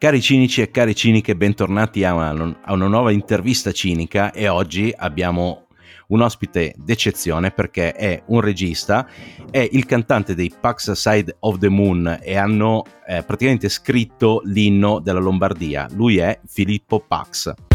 Cari cinici e cari ciniche, bentornati a una, a una, nuova intervista cinica e oggi abbiamo un ospite d'eccezione perché è un regista, è il cantante dei Pax Side of the Moon e hanno eh, praticamente scritto l'inno della Lombardia. Lui è Filippo Pax.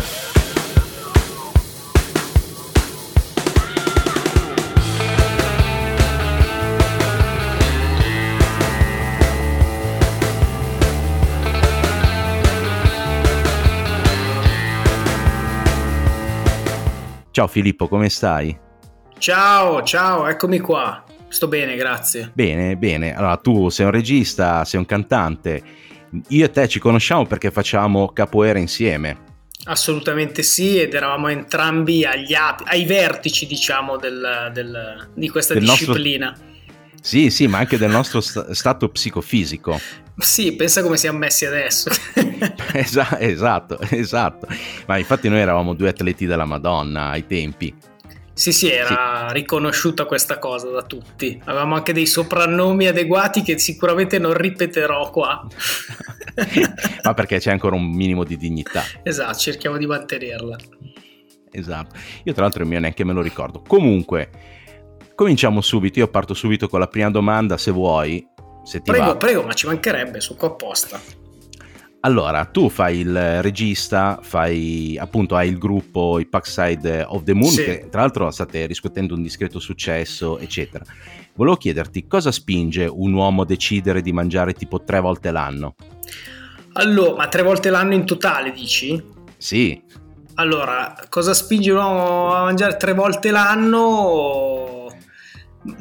Ciao Filippo, come stai? Ciao, ciao, eccomi qua. Sto bene, grazie. Bene, bene. Allora, tu sei un regista, sei un cantante. Io e te ci conosciamo perché facciamo capoeira insieme. Assolutamente sì, ed eravamo entrambi agli api, ai vertici, diciamo, del, del, di questa del disciplina. Nostro... Sì, sì, ma anche del nostro st- stato psicofisico. Sì, pensa come siamo messi adesso. esatto, esatto, esatto. Ma infatti noi eravamo due atleti della Madonna ai tempi. Sì, sì, era sì. riconosciuta questa cosa da tutti. Avevamo anche dei soprannomi adeguati che sicuramente non ripeterò qua. Ma perché c'è ancora un minimo di dignità. Esatto, cerchiamo di mantenerla. Esatto. Io tra l'altro il mio neanche me lo ricordo. Comunque, cominciamo subito. Io parto subito con la prima domanda, se vuoi se ti prego, va. prego, ma ci mancherebbe, su qua apposta. Allora, tu fai il regista, fai appunto hai il gruppo i Packside of the Moon, sì. che tra l'altro state riscuotendo un discreto successo, eccetera. Volevo chiederti cosa spinge un uomo a decidere di mangiare tipo tre volte l'anno? Allora, ma tre volte l'anno in totale dici? Sì. Allora, cosa spinge un uomo a mangiare tre volte l'anno?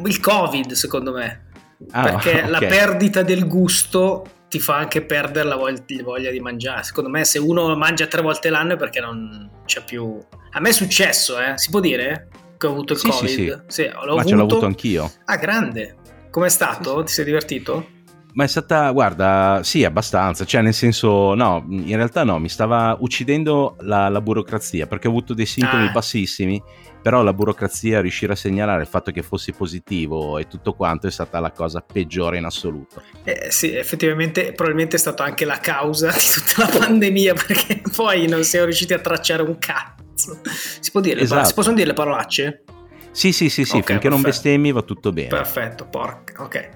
Il Covid, secondo me. Ah, perché okay. la perdita del gusto ti fa anche perdere la voglia, la voglia, di mangiare. Secondo me, se uno mangia tre volte l'anno è perché non c'è più. A me è successo, eh? si può dire? Che ho avuto il sì, Covid. Sì, sì. sì l'ho Ma avuto... ce l'ho avuto anch'io. Ah, grande. Com'è stato? Ti sei divertito? Ma è stata, guarda, sì, abbastanza, cioè nel senso, no, in realtà no, mi stava uccidendo la, la burocrazia perché ho avuto dei sintomi ah. bassissimi però la burocrazia riuscire a segnalare il fatto che fossi positivo e tutto quanto è stata la cosa peggiore in assoluto. Eh, sì, effettivamente probabilmente è stata anche la causa di tutta la pandemia perché poi non siamo riusciti a tracciare un cazzo. Si, può dire esatto. si possono dire le parolacce? Sì, sì, sì, sì okay, finché perfetto. non bestemmi va tutto bene. Perfetto, porca, ok.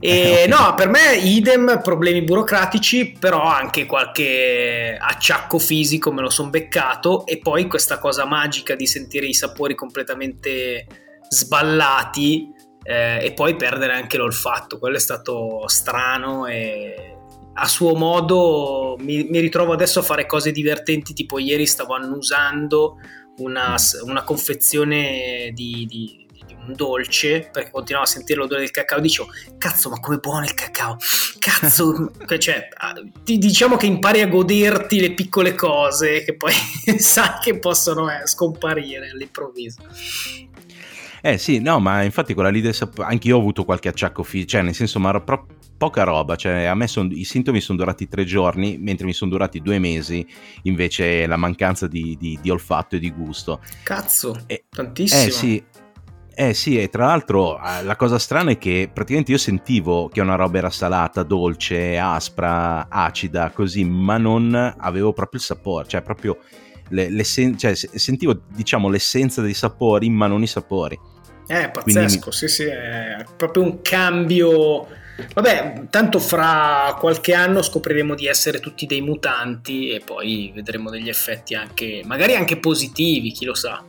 E okay. no, per me idem, problemi burocratici, però anche qualche acciacco fisico me lo sono beccato e poi questa cosa magica di sentire i sapori completamente sballati eh, e poi perdere anche l'olfatto, quello è stato strano e a suo modo mi, mi ritrovo adesso a fare cose divertenti, tipo ieri stavo annusando una, una confezione di, di, di, un dolce perché continuavo a sentire l'odore del cacao dicevo cazzo ma come buono il cacao! Cazzo! Cioè, diciamo che impari a goderti le piccole cose che poi sai che possono eh, scomparire all'improvviso. Eh sì, no, ma infatti quella lì del sapore, anche io ho avuto qualche acciacco fisico, cioè nel senso, ma proprio poca roba, cioè a me son, i sintomi sono durati tre giorni, mentre mi sono durati due mesi, invece la mancanza di, di, di olfatto e di gusto. Cazzo, eh, tantissimo. Eh sì, eh sì, e tra l'altro eh, la cosa strana è che praticamente io sentivo che una roba era salata, dolce, aspra, acida, così, ma non avevo proprio il sapore, cioè proprio le, le sen- cioè, sentivo diciamo l'essenza dei sapori, ma non i sapori. Eh, pazzesco, Quindi... sì, sì, è proprio un cambio Vabbè, tanto fra qualche anno scopriremo di essere tutti dei mutanti e poi vedremo degli effetti anche, magari anche positivi, chi lo sa.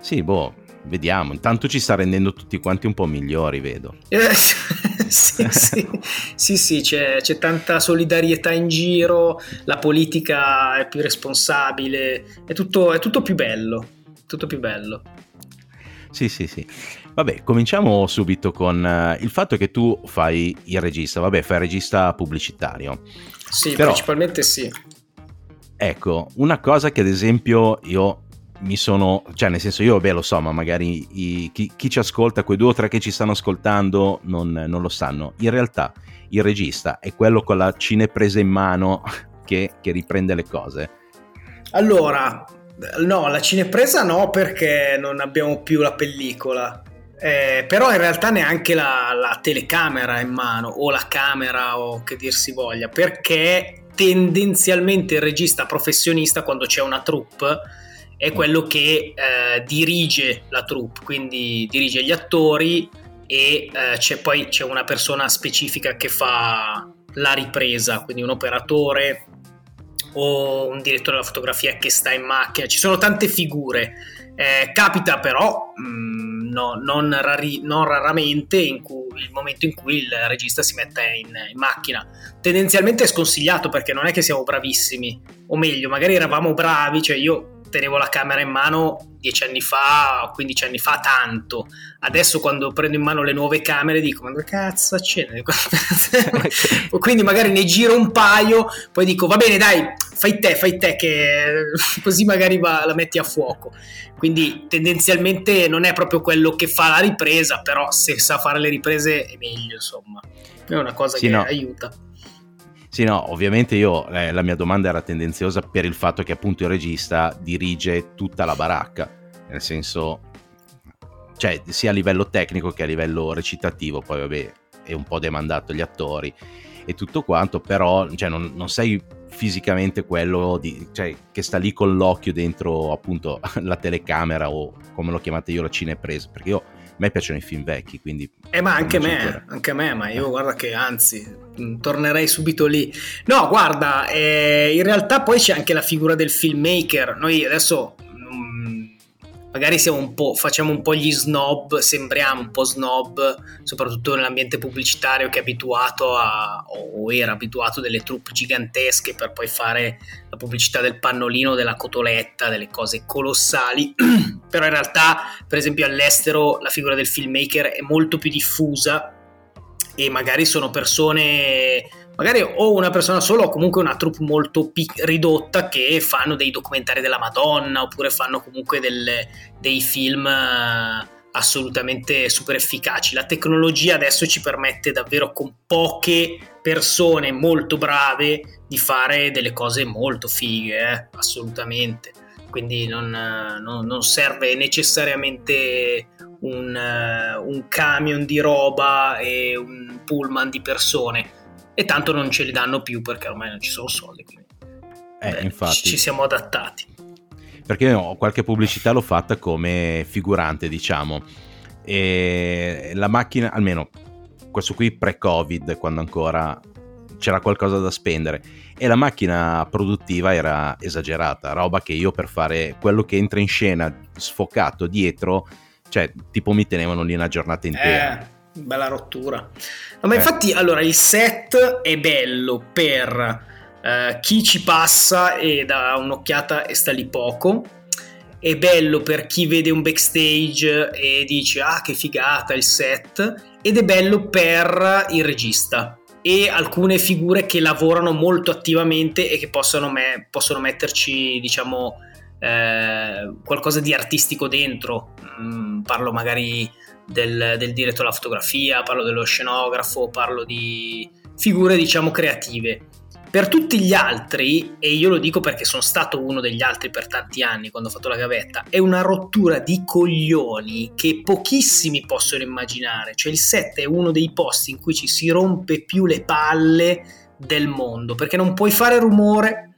Sì, boh, vediamo. Intanto ci sta rendendo tutti quanti un po' migliori, vedo. Eh, sì, sì, sì, sì c'è, c'è, tanta solidarietà in giro, la politica è più responsabile, è tutto, è tutto più bello, tutto più bello. Sì, sì, sì. Vabbè, cominciamo subito con uh, il fatto che tu fai il regista, vabbè, fai il regista pubblicitario. Sì, Però, principalmente sì. Ecco, una cosa che ad esempio io mi sono, cioè nel senso io vabbè lo so, ma magari i, chi, chi, ci ascolta, quei due o tre che ci stanno ascoltando non, non, lo sanno. In realtà il regista è quello con la cinepresa in mano che, che riprende le cose. Allora, no, la cinepresa no perché non abbiamo più la pellicola. Eh, però in realtà neanche la, la, telecamera in mano o la camera o che dir si voglia perché tendenzialmente il regista professionista quando c'è una troupe è quello che eh, dirige la troupe, quindi dirige gli attori e eh, c'è poi c'è una persona specifica che fa la ripresa, quindi un operatore o un direttore della fotografia che sta in macchina, ci sono tante figure. Eh, capita però mh, mm, no, non, rari, non, raramente cui, il momento in cui il regista si mette in, in, macchina. Tendenzialmente è sconsigliato perché non è che siamo bravissimi, o meglio, magari eravamo bravi, cioè io tenevo la camera in mano dieci anni fa, 15 anni fa, tanto. Adesso quando prendo in mano le nuove camere dico, ma che cazzo c'è? Quindi magari ne giro un paio, poi dico, va bene dai, fai te, fai te, che così magari va, la metti a fuoco. Quindi tendenzialmente non è proprio quello che fa la ripresa, però se sa fare le riprese è meglio, insomma. È una cosa sì, che no. aiuta. Sì, no, ovviamente io eh, la mia domanda era tendenziosa per il fatto che appunto il regista dirige tutta la baracca, nel senso, cioè sia a livello tecnico che a livello recitativo, poi vabbè è un po' demandato agli attori e tutto quanto, però cioè, non, non sei fisicamente quello di, cioè, che sta lì con l'occhio dentro appunto la telecamera o come l'ho chiamata io la cinepresa, perché io a me piacciono i film vecchi, quindi... Eh ma anche a me, anche a me, ma io guarda che anzi, mm, tornerei subito lì. No, guarda, eh, in realtà poi c'è anche la figura del filmmaker. Noi adesso magari un facciamo un po' gli snob, sembriamo un po' snob, soprattutto nell'ambiente pubblicitario che è abituato a, o era abituato a delle truppe gigantesche per poi fare la pubblicità del pannolino, della cotoletta, delle cose colossali. Però in realtà, per esempio, all'estero la figura del filmmaker è molto più diffusa e magari sono persone magari o una persona sola o comunque una troupe molto pic- ridotta che fanno dei documentari della Madonna oppure fanno comunque delle, dei film uh, assolutamente super efficaci. La tecnologia adesso ci permette davvero con poche persone molto brave di fare delle cose molto fighe, eh? assolutamente. Quindi non, non, non serve necessariamente un, uh, un camion di roba e un pullman di persone e tanto non ce li danno più perché ormai non ci sono soldi. Quindi, eh, beh, infatti. Ci siamo adattati. Perché no, qualche pubblicità l'ho fatta come figurante, diciamo. E la macchina, almeno questo qui pre-Covid, quando ancora c'era qualcosa da spendere. E la macchina produttiva era esagerata, roba che io per fare quello che entra in scena sfocato dietro, cioè tipo mi tenevano lì una giornata intera. Eh bella rottura. No, ma eh. infatti, allora, il set è bello per uh, chi ci passa e dà un'occhiata e sta lì poco. È bello per chi vede un backstage e dice ah che figata il set ed è bello per il regista e alcune figure che lavorano molto attivamente e che possono, me- possono metterci diciamo eh, qualcosa di artistico dentro mm, parlo magari del, del direttore della fotografia, parlo dello scenografo, parlo di figure diciamo creative. Per tutti gli altri, e io lo dico perché sono stato uno degli altri per tanti anni quando ho fatto la gavetta, è una rottura di coglioni che pochissimi possono immaginare. Cioè il set è uno dei posti in cui ci si rompe più le palle del mondo, perché non puoi fare rumore,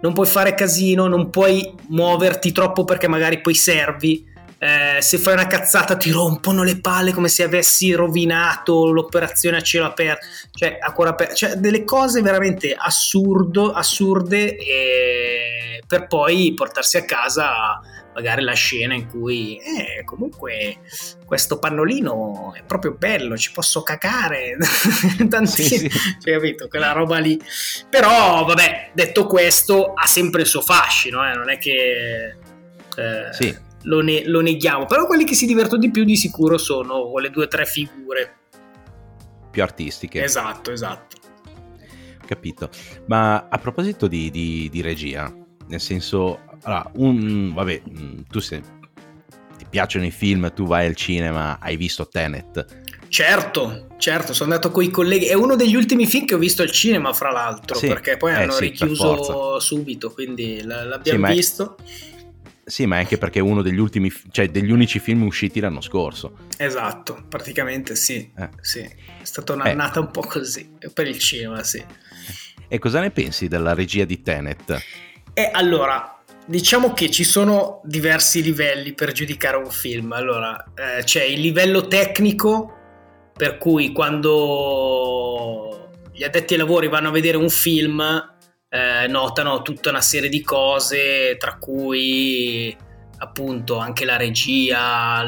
non puoi fare casino, non puoi muoverti troppo perché magari poi servi eh, se fai una cazzata ti rompono le palle come se avessi rovinato l'operazione a cielo aperto, cioè a cuore aperto, cioè delle cose veramente assurdo, assurde e per poi portarsi a casa magari la scena in cui eh, comunque questo pannolino è proprio bello, ci posso cacare, tanti, sì, sì. Cioè, capito, quella roba lì. Però vabbè, detto questo, ha sempre il suo fascino, eh? non è che... Eh, sì lo, ne- lo neghiamo, però quelli che si divertono di più di sicuro sono quelle due o tre figure più artistiche. Esatto, esatto. Capito. Ma a proposito di, di, di regia, nel senso, allora, un, vabbè, mm, tu se ti piacciono i film, tu vai al cinema, hai visto Tenet. Certo, certo, sono andato con i colleghi. È uno degli ultimi film che ho visto al cinema, fra l'altro, sì, perché poi eh, hanno sì, richiuso subito, quindi l'abbiamo sì, visto. È sì, ma anche perché è uno degli ultimi, cioè degli unici film usciti l'anno scorso. Esatto, praticamente sì. Eh. sì. È stata un'annata eh. un po' così, per il cinema, sì. E cosa ne pensi della regia di Tenet? E allora, diciamo che ci sono diversi livelli per giudicare un film. Allora, eh, c'è il livello tecnico, per cui quando gli addetti ai lavori vanno a vedere un film, eh, notano tutta una serie di cose, tra cui appunto anche la regia.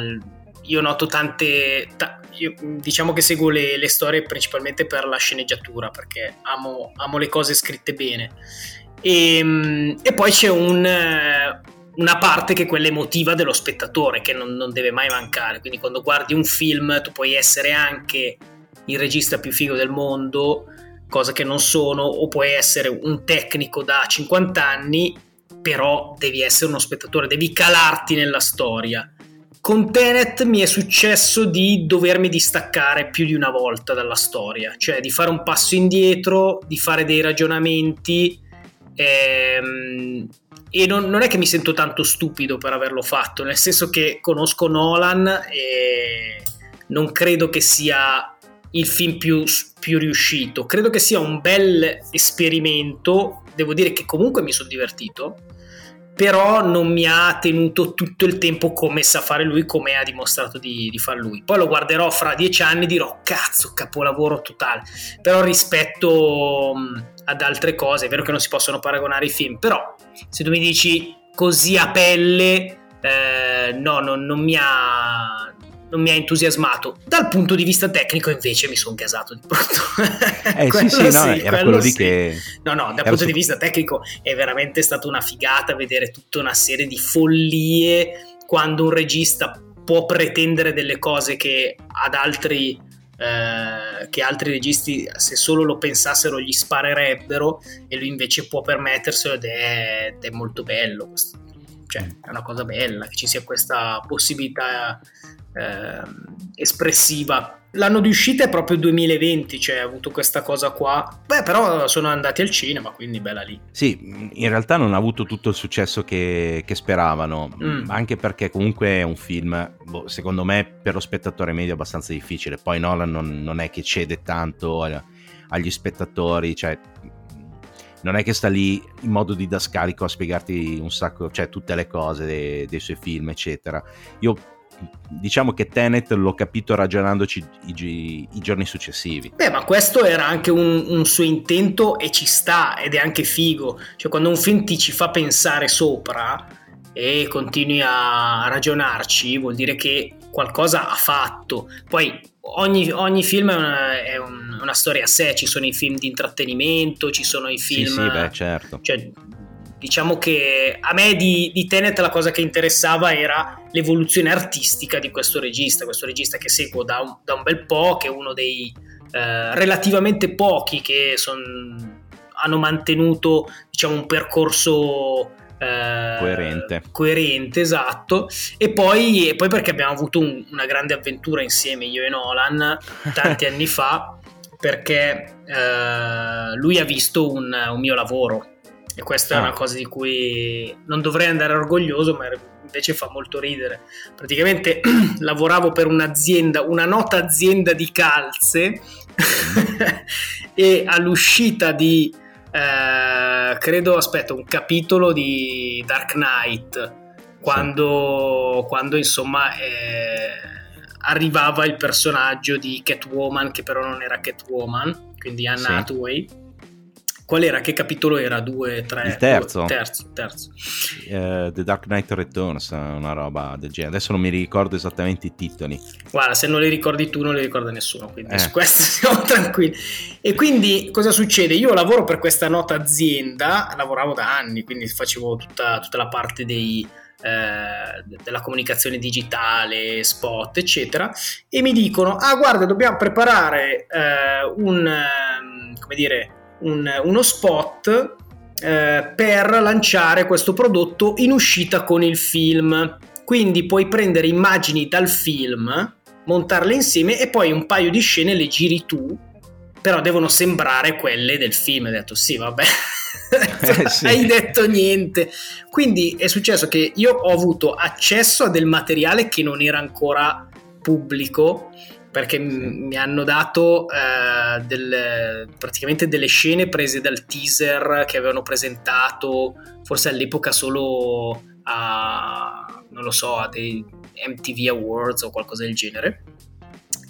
Io noto tante. Ta- io, diciamo che seguo le, le, storie principalmente per la sceneggiatura perché amo, amo le cose scritte bene. E, ehm, e poi c'è un, una parte che è quella emotiva dello spettatore che non, non deve mai mancare. Quindi quando guardi un film tu puoi essere anche il regista più figo del mondo cosa che non sono, o puoi essere un tecnico da 50 anni, però devi essere uno spettatore, devi calarti nella storia. Con Tenet mi è successo di dovermi distaccare più di una volta dalla storia, cioè di fare un passo indietro, di fare dei ragionamenti. Ehm, e non, non, è che mi sento tanto stupido per averlo fatto, nel senso che conosco Nolan e non credo che sia il film più, più riuscito. Credo che sia un bel esperimento. Devo dire che comunque mi sono divertito, però non mi ha tenuto tutto il tempo come sa fare lui, come ha dimostrato di, di fare lui. Poi lo guarderò fra dieci anni e dirò: cazzo, capolavoro totale. Però rispetto ad altre cose, è vero che non si possono paragonare i film, però se tu mi dici così a pelle. Eh, no, non, non mi ha non mi ha entusiasmato. Dal punto di vista tecnico, invece, mi sono gasato di brutto. Eh sì, sì, no, sì, era quello lì sì. che. No, no, dal punto su... di vista tecnico è veramente stata una figata vedere tutta una serie di follie quando un regista può pretendere delle cose che ad altri. Eh, che altri registi se solo lo pensassero gli sparerebbero e lui invece può permetterselo ed è, ed è molto bello questo cioè è una cosa bella che ci sia questa possibilità eh, espressiva. L'anno di uscita è proprio il 2020, cioè ha avuto questa cosa qua. Beh, però sono andati al cinema, quindi bella lì. Sì, in realtà non ha avuto tutto il successo che, che speravano, mm. anche perché comunque è un film, boh, secondo me, per lo spettatore medio abbastanza difficile. Poi Nolan non, non è che cede tanto agli spettatori, cioè non è che sta lì in modo didascalico a spiegarti un sacco, cioè tutte le cose dei, dei suoi film, eccetera. Io diciamo che Tenet l'ho capito ragionandoci i, i, giorni successivi. Beh, ma questo era anche un, un, suo intento e ci sta ed è anche figo. Cioè, quando un film ti ci fa pensare sopra e continui a ragionarci, vuol dire che qualcosa ha fatto. Poi ogni, ogni film è, una, è un, una, storia a sé, ci sono i film di intrattenimento, ci sono i film... Sì, sì, beh, certo. Cioè, diciamo che a me di, di, Tenet la cosa che interessava era l'evoluzione artistica di questo regista, questo regista che seguo da un, da un bel po', che è uno dei eh, relativamente pochi che son, hanno mantenuto diciamo, un percorso eh, coerente. coerente, esatto. E poi, e poi perché abbiamo avuto un, una grande avventura insieme io e Nolan tanti anni fa, perché eh, lui ha visto un, un mio lavoro e questa ah. è una cosa di cui non dovrei andare orgoglioso, ma invece fa molto ridere. Praticamente lavoravo per un'azienda, una nota azienda di calze e all'uscita di, eh, credo, aspetta, un capitolo di Dark Knight, quando, sì. quando insomma... Eh, arrivava il personaggio di Catwoman, che però non era Catwoman, quindi Anna sì. Hathaway Qual era? Che capitolo era? Due, tre? Il terzo. Due, terzo, terzo. Uh, The Dark Knight Returns, una roba del genere. Adesso non mi ricordo esattamente i titoli. Guarda, se non li ricordi tu non li ricorda nessuno, quindi eh. su questo siamo tranquilli. E quindi cosa succede? Io lavoro per questa nota azienda, lavoravo da anni, quindi facevo tutta, tutta la parte dei, eh, della comunicazione digitale, spot, eccetera, e mi dicono: Ah, guarda, dobbiamo preparare eh, un ehm, come dire un, uno spot eh, per lanciare questo prodotto in uscita con il film. Quindi puoi prendere immagini dal film, montarle insieme e poi un paio di scene le giri tu, però devono sembrare quelle del film. Hai detto sì, vabbè. eh, sì. Hai detto niente. Quindi è successo che io ho avuto accesso a del materiale che non era ancora pubblico perché m- mi hanno dato eh, del, praticamente delle scene prese dal teaser che avevano presentato forse all'epoca solo a non lo so a dei MTV Awards o qualcosa del genere.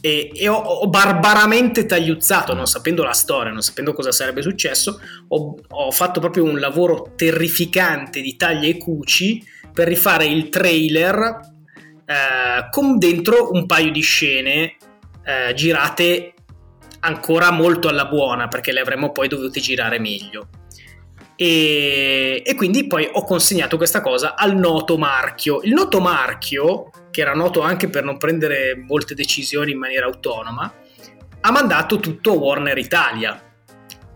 E, e ho, ho, barbaramente tagliuzzato, non sapendo la storia, non sapendo cosa sarebbe successo, ho, ho fatto proprio un lavoro terrificante di taglia e cuci per rifare il trailer eh, con dentro un paio di scene eh, girate ancora molto alla buona perché le avremmo poi dovute girare meglio. E, e, quindi poi ho consegnato questa cosa al noto marchio. Il noto marchio, che era noto anche per non prendere molte decisioni in maniera autonoma, ha mandato tutto a Warner Italia.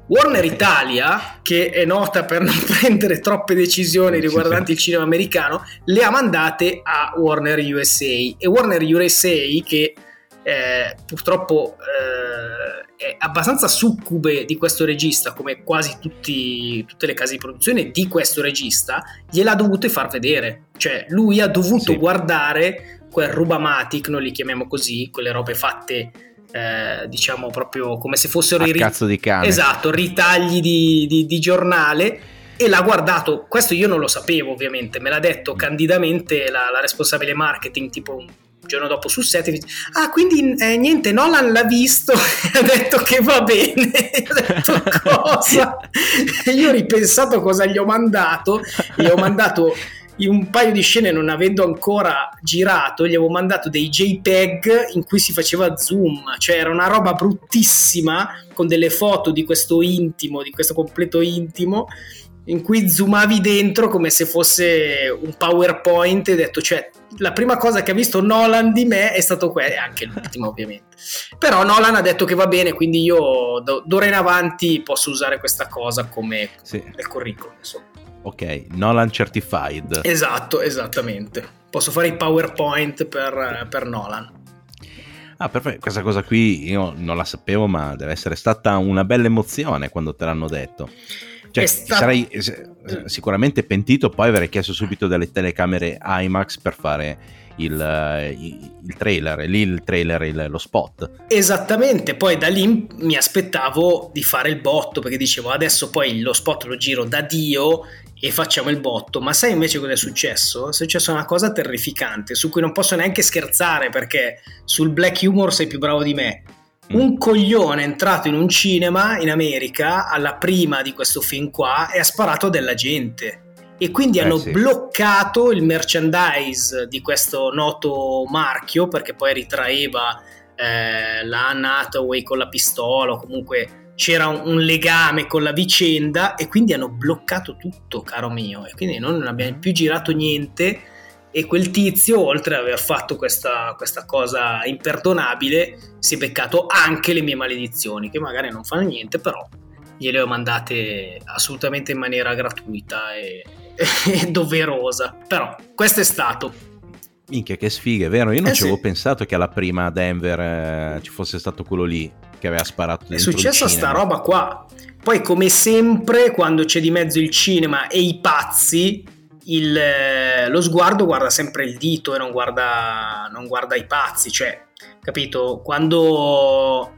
Warner Italia, che è nota per non prendere troppe decisioni riguardanti il cinema americano, le ha mandate a Warner USA. E Warner USA, che eh, purtroppo eh, è abbastanza succube di questo regista, come quasi tutti, tutte le case di produzione di questo regista, gliel'ha dovute far vedere. Cioè, lui ha dovuto sì. guardare quel rubamatic, noi li chiamiamo così, quelle robe fatte eh, diciamo proprio come se fossero i ri- cazzo di cane. Esatto, ritagli di, di, di, giornale e l'ha guardato, questo io non lo sapevo ovviamente, me l'ha detto candidamente la, la responsabile marketing tipo un giorno dopo sul set dice, ah quindi eh, niente Nolan l'ha visto e ha detto che va bene. Ho detto cosa? Io ho ripensato cosa gli ho mandato gli ho mandato in un paio di scene non avendo ancora girato gli avevo mandato dei JPEG in cui si faceva zoom cioè era una roba bruttissima con delle foto di questo intimo di questo completo intimo in cui zoomavi dentro come se fosse un PowerPoint e detto, cioè, la prima cosa che ha visto Nolan di me è stato quello, e anche l'ultimo ovviamente. Però Nolan ha detto che va bene, quindi io d'ora in avanti posso usare questa cosa come sì. nel curriculum. Insomma. Ok, Nolan Certified. Esatto, esattamente. Posso fare i PowerPoint per, per Nolan. Ah, perfetto. Questa cosa qui io non la sapevo, ma deve essere stata una bella emozione quando te l'hanno detto. Cioè, sta... sarei eh, sicuramente pentito, poi avrei chiesto subito delle telecamere IMAX per fare il, eh, il trailer, lì il trailer, il, lo spot. Esattamente, poi da lì mi aspettavo di fare il botto perché dicevo adesso poi lo spot lo giro da Dio e facciamo il botto, ma sai invece cosa è successo? È successa una cosa terrificante su cui non posso neanche scherzare perché sul black humor sei più bravo di me Mm. Un coglione è entrato in un cinema in America alla prima di questo film qua e ha sparato della gente. E quindi eh, hanno sì. bloccato il merchandise di questo noto marchio perché poi ritraeva eh, la Hathaway con la pistola o comunque c'era un, un, legame con la vicenda e quindi hanno bloccato tutto caro mio. E quindi noi non abbiamo più girato niente e quel tizio, oltre ad aver fatto questa, questa, cosa imperdonabile, si è beccato anche le mie maledizioni, che magari non fanno niente, però gliele ho mandate assolutamente in maniera gratuita e, e doverosa. Però questo è stato. Minchia, che sfiga, vero? Io non eh ci avevo pensato che alla prima a Denver eh, ci fosse stato quello lì che aveva sparato È successa sta roba qua. Poi, come sempre, quando c'è di mezzo il cinema e i pazzi, il, eh, lo sguardo guarda sempre il dito e non guarda, non guarda i pazzi, cioè, capito? Quando,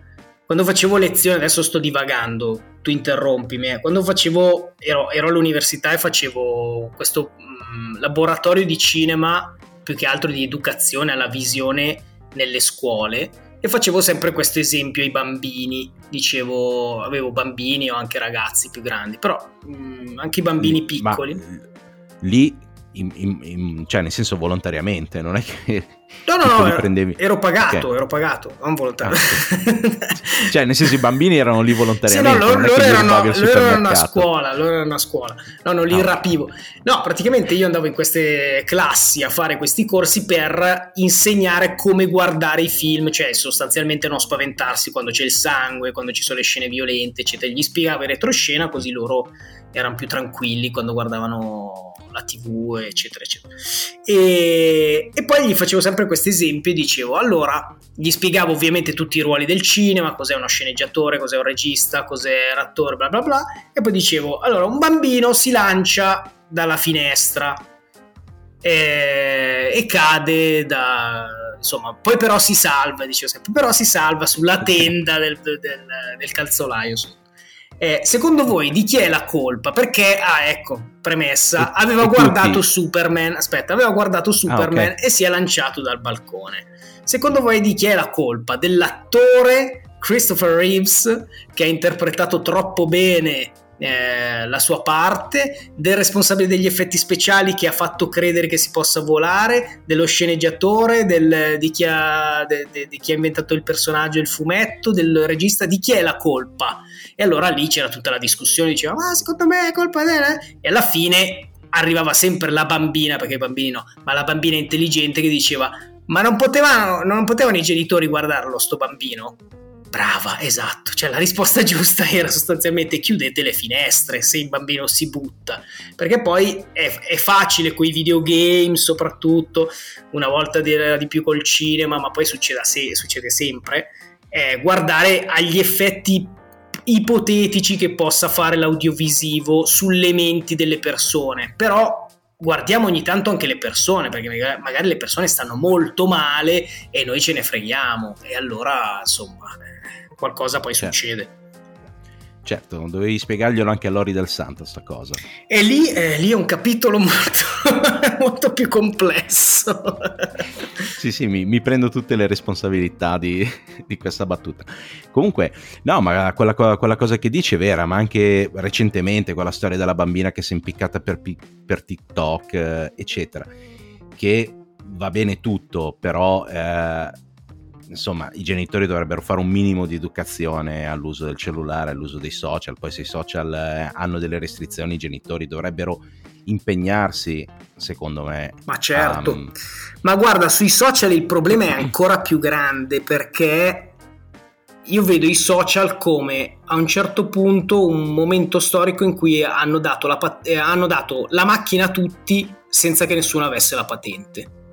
quando, facevo lezione, adesso sto divagando, tu interrompimi, eh. quando facevo, ero, ero, all'università e facevo questo mh, mm, laboratorio di cinema, più che altro di educazione alla visione nelle scuole, e facevo sempre questo esempio ai bambini, dicevo, avevo bambini o anche ragazzi più grandi, però mh, mm, anche i bambini piccoli. Ma lì in, in, in, cioè nel senso volontariamente, non è che... No, no, no, ero, ero, pagato, okay. ero pagato, non volontariamente. Ah, cioè nel senso i bambini erano lì volontariamente. Sì, no, loro, loro, erano, loro erano, a scuola, loro erano a scuola. No, non li no. rapivo. No, praticamente io andavo in queste classi a fare questi corsi per insegnare come guardare i film, cioè sostanzialmente non spaventarsi quando c'è il sangue, quando ci sono le scene violente, eccetera. Gli spiegavo in retroscena così loro erano più tranquilli quando guardavano la tv eccetera eccetera e, e poi gli facevo sempre questi esempi e dicevo allora gli spiegavo ovviamente tutti i ruoli del cinema cos'è uno sceneggiatore cos'è un regista cos'è un attore bla bla bla e poi dicevo allora un bambino si lancia dalla finestra e, e cade da insomma, poi però si salva, dicevo sempre, però si salva sulla tenda del, del, del calzolaio. Eh, secondo voi di chi è la colpa? Perché, ah ecco, premessa, aveva e guardato tutti. Superman, aspetta, aveva guardato Superman ah, okay. e si è lanciato dal balcone. Secondo voi di chi è la colpa? Dell'attore Christopher Reeves che ha interpretato troppo bene eh, la sua parte, del responsabile degli effetti speciali che ha fatto credere che si possa volare, dello sceneggiatore, del, di, chi ha, de, de, di, chi ha, inventato il personaggio, il fumetto, del regista, di chi è la colpa? E allora lì c'era tutta la discussione, diceva, ma secondo me è colpa della... E alla fine arrivava sempre la bambina, perché i bambini no, ma la bambina intelligente che diceva, ma non potevano, non potevano i genitori guardarlo sto bambino? Brava, esatto. Cioè la risposta giusta era sostanzialmente chiudete le finestre se il bambino si butta. Perché poi è, è facile con i videogame, soprattutto, una volta era di più col cinema, ma poi succede, se, succede sempre, eh, guardare agli effetti ipotetici che possa fare l'audiovisivo sulle menti delle persone. Però guardiamo ogni tanto anche le persone, perché magari le persone stanno molto male e noi ce ne freghiamo. E allora, insomma, qualcosa poi certo. succede. Certo, dovevi spiegarglielo anche a Lori del Santo sta cosa. E lì, eh, lì è un capitolo molto, molto più complesso. sì, sì, mi, mi, prendo tutte le responsabilità di, di, questa battuta. Comunque, no, ma quella, quella, cosa che dici è vera, ma anche recentemente quella storia della bambina che si è impiccata per, per TikTok, eh, eccetera, che va bene tutto, però... Eh, insomma i genitori dovrebbero fare un minimo di educazione all'uso del cellulare, all'uso dei social, poi se i social eh, hanno delle restrizioni i genitori dovrebbero impegnarsi, secondo me. Ma certo, um... ma guarda, sui social il problema è ancora più grande perché io vedo i social come a un certo punto un momento storico in cui hanno dato la, eh, hanno dato la macchina a tutti senza che nessuno avesse la patente.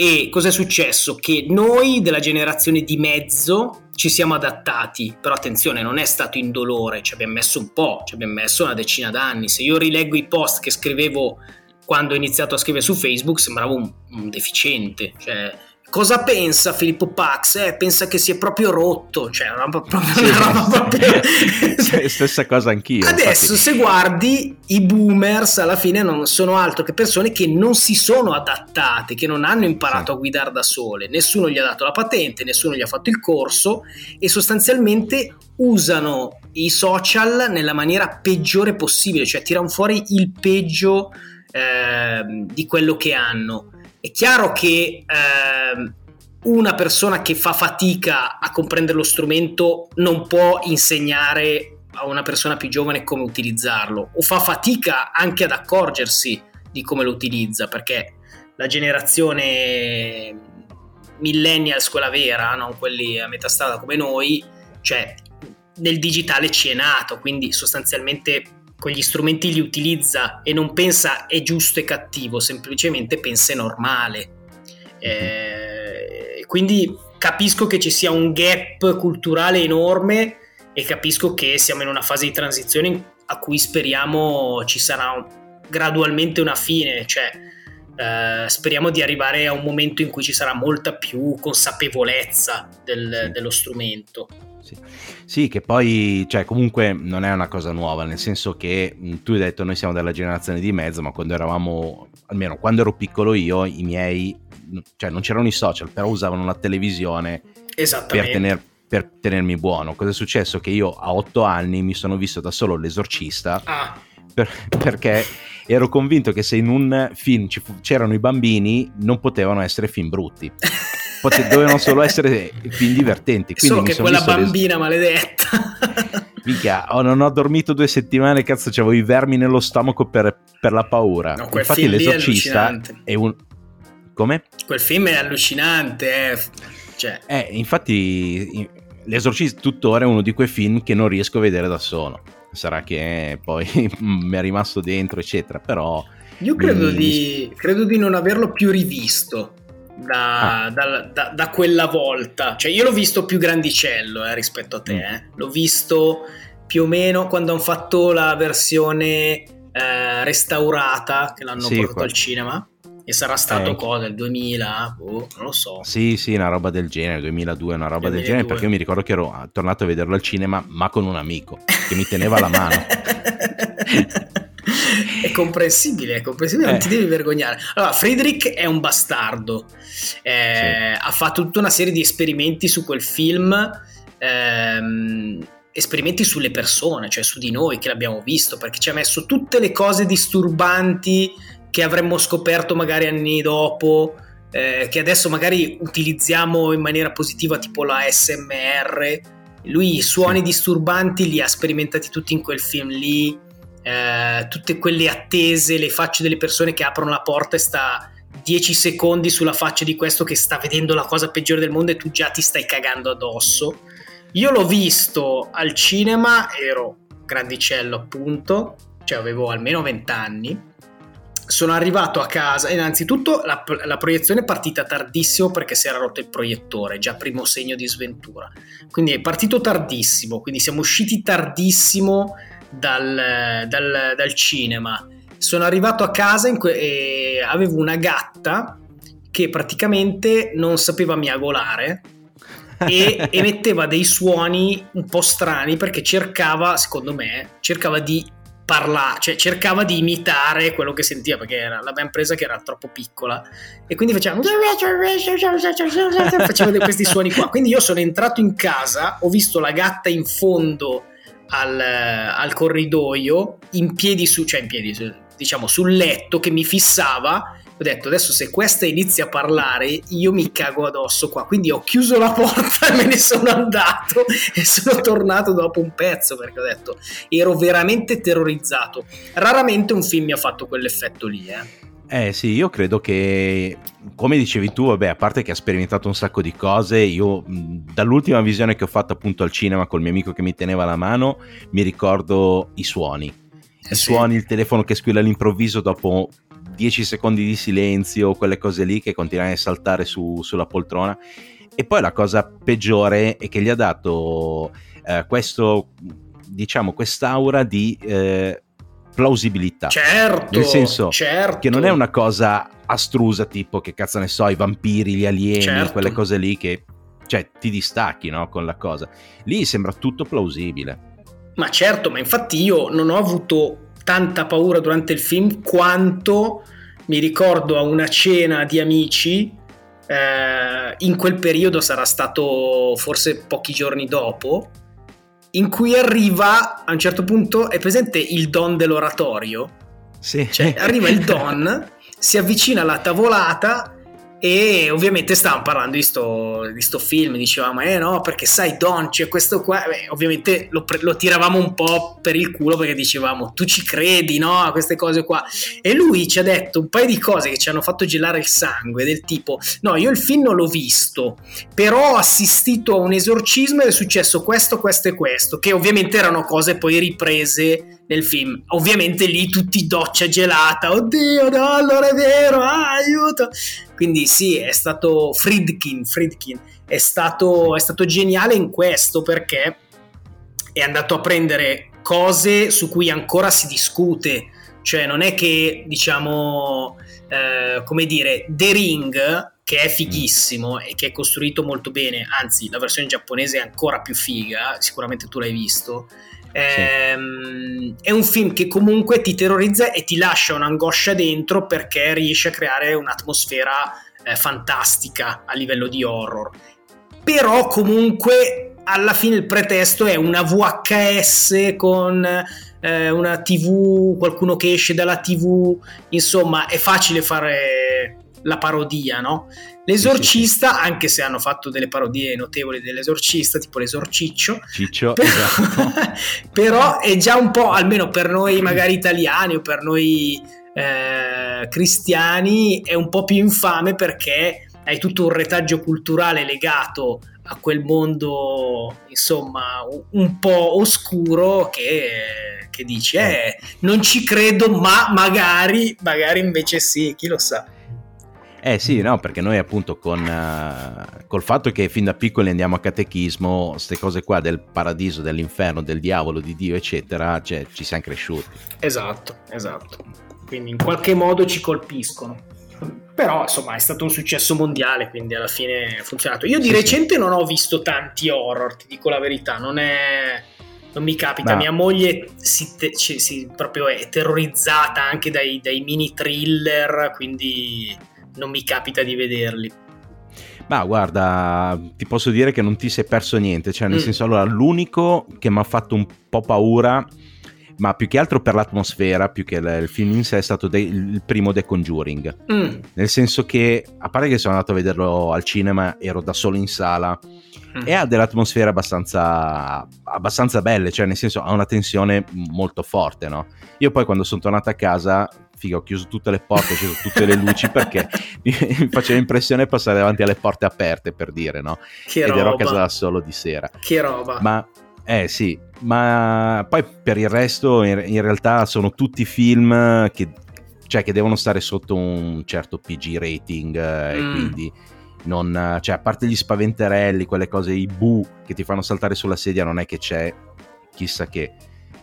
E cosa è successo? Che noi della generazione di mezzo ci siamo adattati, però attenzione, non è stato indolore, ci abbiamo messo un po', ci abbiamo messo una decina d'anni. Se io rileggo i post che scrivevo quando ho iniziato a scrivere su Facebook, sembravo un, un deficiente, cioè Cosa pensa Filippo Pax? Eh, pensa che si è proprio rotto, cioè una, proprio, sì, una roba proprio... stessa cosa anch'io. Adesso infatti. se guardi i boomers alla fine non sono altro che persone che non si sono adattate, che non hanno imparato sì. a guidare da sole, nessuno gli ha dato la patente, nessuno gli ha fatto il corso e sostanzialmente usano i social nella maniera peggiore possibile, cioè tirano fuori il peggio eh, di quello che hanno è chiaro che eh, una persona che fa fatica a comprendere lo strumento non può insegnare a una persona più giovane come utilizzarlo o fa fatica anche ad accorgersi di come lo utilizza perché la generazione millennials, quella vera, non quelli a metà strada come noi, cioè nel digitale ci è nato, quindi sostanzialmente con gli strumenti li utilizza e non pensa è giusto e cattivo, semplicemente pensa è normale. Eh, quindi capisco che ci sia un gap culturale enorme e capisco che siamo in una fase di transizione a cui speriamo ci sarà gradualmente una fine, cioè eh, speriamo di arrivare a un momento in cui ci sarà molta più consapevolezza del, dello strumento. Sì. sì. che poi, cioè, comunque non è una cosa nuova, nel senso che tu hai detto noi siamo della generazione di mezzo, ma quando eravamo, almeno quando ero piccolo io, i miei, cioè non c'erano i social, però usavano la televisione per, tener, per tenermi buono. Cosa è successo? Che io a otto anni mi sono visto da solo l'esorcista ah. per, perché ero convinto che se in un film c'erano i bambini non potevano essere film brutti. Pote- dovevano solo essere film divertenti. Quindi solo che quella bambina les- maledetta. Mica, oh, non ho dormito due settimane, cazzo, c'avevo i vermi nello stomaco per, per la paura. No, Infatti l'esorcista è, è, un... Come? Quel film è allucinante, eh. Cioè. eh infatti l'esorcista tuttora è uno di quei film che non riesco a vedere da solo. Sarà che poi mi è rimasto dentro, eccetera, però... Io credo, mi... di, credo di non averlo più rivisto da, ah. da, da, da, quella volta. Cioè, io l'ho visto più grandicello eh, rispetto a te. Mm. Eh. L'ho visto più o meno quando hanno fatto la versione eh, restaurata che l'hanno sì, portato qua. al cinema. E sarà stato eh. cosa, il 2000? Oh, non lo so. Sì, sì, una roba del genere, 2002, una roba 2002. del genere, perché io mi ricordo che ero tornato a vederlo al cinema, ma con un amico, che mi teneva la mano. è comprensibile, è comprensibile, eh. non ti devi vergognare. Allora, Friedrich è un bastardo, eh, sì. ha fatto tutta una serie di esperimenti su quel film. Ehm, esperimenti sulle persone, cioè su di noi che l'abbiamo visto, perché ci ha messo tutte le cose disturbanti che avremmo scoperto magari anni dopo, eh, che adesso magari utilizziamo in maniera positiva, tipo la SMR. Lui i suoni sì. disturbanti li ha sperimentati tutti in quel film lì, eh, tutte quelle attese, le facce delle persone che aprono la porta e sta 10 secondi sulla faccia di questo che sta vedendo la cosa peggiore del mondo e tu già ti stai cagando addosso. Io l'ho visto al cinema, ero grandicello appunto, cioè avevo almeno 20 anni. Sono arrivato a casa, innanzitutto la, la, proiezione è partita tardissimo perché si era rotto il proiettore, già primo segno di sventura. Quindi è partito tardissimo, quindi siamo usciti tardissimo dal, dal, dal cinema. Sono arrivato a casa que- e avevo una gatta che praticamente non sapeva miagolare e emetteva dei suoni un po' strani perché cercava, secondo me, cercava di parlare, cioè cercava di imitare quello che sentiva perché era, l'abbiamo presa che era troppo piccola e quindi faceva faceva questi suoni qua. Quindi io sono entrato in casa, ho visto la gatta in fondo al, al corridoio, in piedi su, cioè in piedi, diciamo sul letto che mi fissava ho detto adesso se questa inizia a parlare io mi cago addosso qua. Quindi ho chiuso la porta e me ne sono andato e sono tornato dopo un pezzo perché ho detto ero veramente terrorizzato. Raramente un film mi ha fatto quell'effetto lì eh eh sì, io credo che, come dicevi tu, vabbè, a parte che ha sperimentato un sacco di cose, io dall'ultima visione che ho fatto appunto al cinema col mio amico che mi teneva la mano, mi ricordo i suoni. I eh sì. suoni, il telefono che squilla all'improvviso dopo 10 secondi di silenzio, quelle cose lì che continuano a saltare su, sulla poltrona. E poi la cosa peggiore è che gli ha dato eh, questo, diciamo, quest'aura di eh, plausibilità. Certo, nel senso certo. che non è una cosa astrusa tipo che cazzo ne so, i vampiri, gli alieni, certo. quelle cose lì che cioè ti distacchi no, con la cosa. Lì sembra tutto plausibile. Ma certo, ma infatti io non ho avuto tanta paura durante il film quanto mi ricordo a una cena di amici eh, in quel periodo sarà stato forse pochi giorni dopo in cui arriva a un certo punto è presente il don dell'oratorio sì. cioè arriva il don si avvicina alla tavolata e ovviamente stavamo parlando di sto, di sto film, dicevamo, eh no, perché sai Don c'è questo qua, Beh, ovviamente lo, lo, tiravamo un po' per il culo perché dicevamo, tu ci credi, no, a queste cose qua. E lui ci ha detto un paio di cose che ci hanno fatto gelare il sangue, del tipo, no, io il film non l'ho visto, però ho assistito a un esorcismo ed è successo questo, questo e questo, che ovviamente erano cose poi riprese nel film. Ovviamente lì tutti doccia gelata, oddio, no, allora è vero, ah, aiuto. Quindi sì, è stato Friedkin, Friedkin è stato, è stato geniale in questo perché è andato a prendere cose su cui ancora si discute. Cioè non è che, diciamo, eh, come dire, The Ring, che è fighissimo e che è costruito molto bene, anzi la versione giapponese è ancora più figa, sicuramente tu l'hai visto, Ehm, è un film che comunque ti terrorizza e ti lascia un'angoscia dentro perché riesce a creare un'atmosfera eh, fantastica a livello di horror. Però comunque alla fine il pretesto è una VHS con eh, una TV, qualcuno che esce dalla TV, insomma è facile fare la parodia, no? L'esorcista, anche se hanno fatto delle parodie notevoli dell'esorcista, tipo l'esorciccio, Ciccio, però, esatto. però è già un po', almeno per noi magari italiani o per noi eh, cristiani, è un po' più infame perché hai tutto un retaggio culturale legato a quel mondo, insomma, un po' oscuro che, che dici, eh, non ci credo, ma magari, magari invece sì, chi lo sa. Eh sì, no, perché noi appunto con uh, col fatto che fin da piccoli andiamo a catechismo, queste cose qua del paradiso, dell'inferno, del diavolo, di Dio, eccetera, cioè, ci siamo cresciuti. Esatto, esatto. Quindi in qualche modo ci colpiscono. Però insomma è stato un successo mondiale, quindi alla fine ha funzionato. Io di sì, recente sì. non ho visto tanti horror, ti dico la verità, non è non mi capita. No. Mia moglie si, te, si, proprio è terrorizzata anche dai, dai, mini thriller, quindi non mi capita di vederli. Ma guarda, ti posso dire che non ti sei perso niente, cioè nel mm. senso allora l'unico che mi ha fatto un po' paura ma più che altro per l'atmosfera, più che il film in sé, è stato de- il primo The Conjuring. Mm. Nel senso che, a parte che sono andato a vederlo al cinema, ero da solo in sala mm. e ha delle atmosfere abbastanza, abbastanza belle, cioè nel senso ha una tensione molto forte, no? Io poi quando sono tornato a casa figa, ho chiuso tutte le porte, ho acceso tutte le luci perché mi, faceva impressione passare davanti alle porte aperte per dire, no? Che Ed roba. ero a casa solo di sera. Che roba. Ma eh sì, ma poi per il resto in, in realtà sono tutti film che, cioè, che, devono stare sotto un certo PG rating eh, mm. e quindi non, cioè, a parte gli spaventerelli, quelle cose, i bu che ti fanno saltare sulla sedia, non è che c'è chissà che.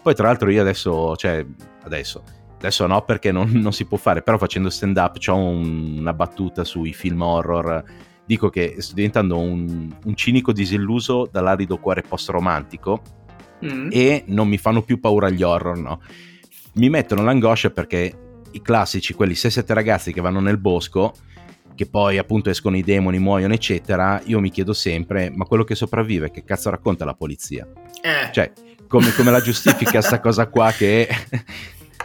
Poi tra l'altro io adesso, cioè adesso, adesso no perché non, non si può fare, però facendo stand up ho un, una battuta sui film horror dico che sto diventando un, un cinico disilluso dall'arido cuore post-romantico mm. e non mi fanno più paura gli horror, no. Mi mettono l'angoscia perché i classici, quelli 6-7 ragazzi che vanno nel bosco, che poi appunto escono i demoni, muoiono, eccetera, io mi chiedo sempre, ma quello che sopravvive, che cazzo racconta la polizia? Eh. Cioè, come, come la giustifica sta cosa qua che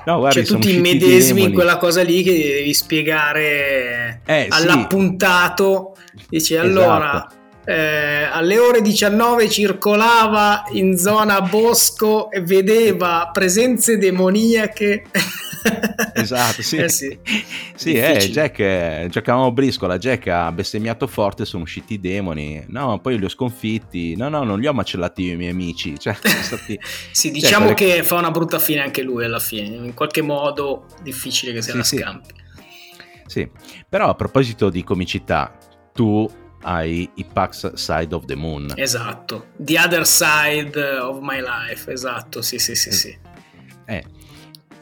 No, guarda, cioè, tu ti medesimi in quella cosa lì che devi spiegare eh, all'appuntato. Sì. Dici allora. Eh, alle ore 19 circolava in zona bosco e vedeva presenze demoniache esatto, sì. Eh sì, sì eh, Jack, giocavamo a briscola, Jack ha bestemmiato forte, sono usciti i demoni, no, poi li ho sconfitti, no, no, non li ho macellati io i miei amici. Cioè, stati... sì, diciamo cioè, che fa una brutta fine anche lui alla fine, in qualche modo difficile che se sì, la scampi. Sì. sì, però a proposito di comicità, tu hai i Pax Side of the Moon. Esatto, The Other Side of My Life, esatto, sì, sì, sì, sì. Eh,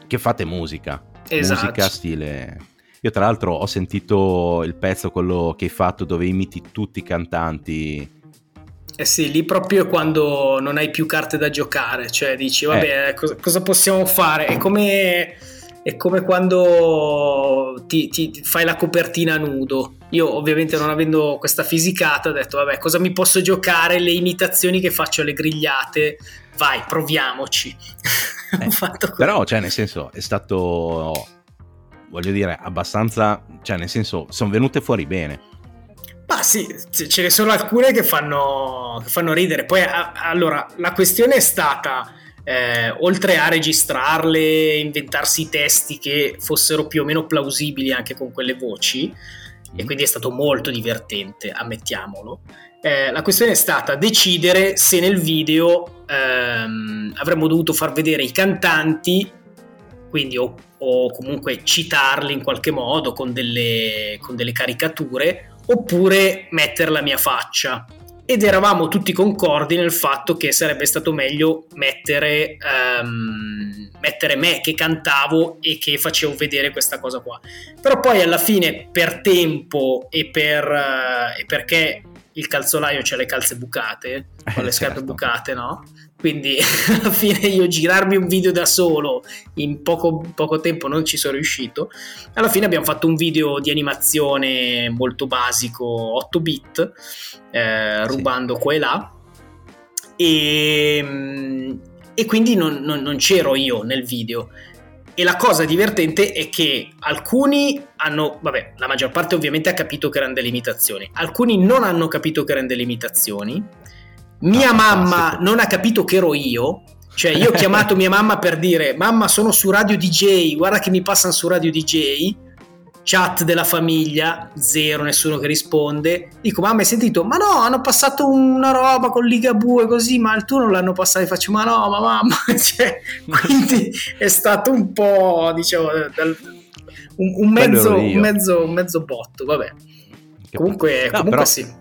che fate musica. Esatto. Musica stile... Io tra l'altro ho sentito il pezzo, quello che hai fatto, dove imiti tutti i cantanti. Eh sì, lì proprio quando non hai più carte da giocare, cioè dici, vabbè, eh. cosa, cosa, possiamo fare? È come, è come quando ti, ti, fai la copertina nudo. Io ovviamente non avendo questa fisicata ho detto, vabbè, cosa mi posso giocare? Le imitazioni che faccio alle grigliate, vai, proviamoci. Eh, però, cioè, nel senso, è stato, voglio dire, abbastanza, cioè, nel senso, sono venute fuori bene. Ma sì, ce ne sono alcune che fanno, che fanno ridere. Poi, a, allora, la questione è stata, eh, oltre a registrarle, inventarsi i testi che fossero più o meno plausibili anche con quelle voci, e mm. quindi è stato molto divertente, ammettiamolo. Eh, la questione è stata decidere se nel video ehm, avremmo dovuto far vedere i cantanti, quindi o, o, comunque citarli in qualche modo con delle, con delle caricature, oppure mettere la mia faccia. Ed eravamo tutti concordi nel fatto che sarebbe stato meglio mettere, um, mettere me che cantavo e che facevo vedere questa cosa qua. Però poi alla fine, per tempo e, per, uh, e perché il calzolaio c'ha le calze bucate, con le scarpe certo. bucate, no? Quindi alla fine io girarmi un video da solo in poco, poco, tempo non ci sono riuscito. Alla fine abbiamo fatto un video di animazione molto basico, 8 bit, eh, rubando sì. qua e là. E, e quindi non, non, non c'ero io nel video. E la cosa divertente è che alcuni hanno, vabbè, la maggior parte ovviamente ha capito che erano delle imitazioni, alcuni non hanno capito che erano delle imitazioni. Mia ah, mamma fantastico. non ha capito che ero io, cioè io ho chiamato mia mamma per dire mamma sono su radio DJ, guarda che mi passano su radio DJ chat della famiglia, zero, nessuno che risponde. Dico, mamma hai sentito? Ma no, hanno passato una roba con Ligabue così, ma il tuo non l'hanno passato. E faccio, ma no, ma mamma. cioè, quindi è stato un po', diciamo, dal, un, un, mezzo, un, mezzo, un, mezzo, botto, vabbè. Che comunque, no, comunque però... sì.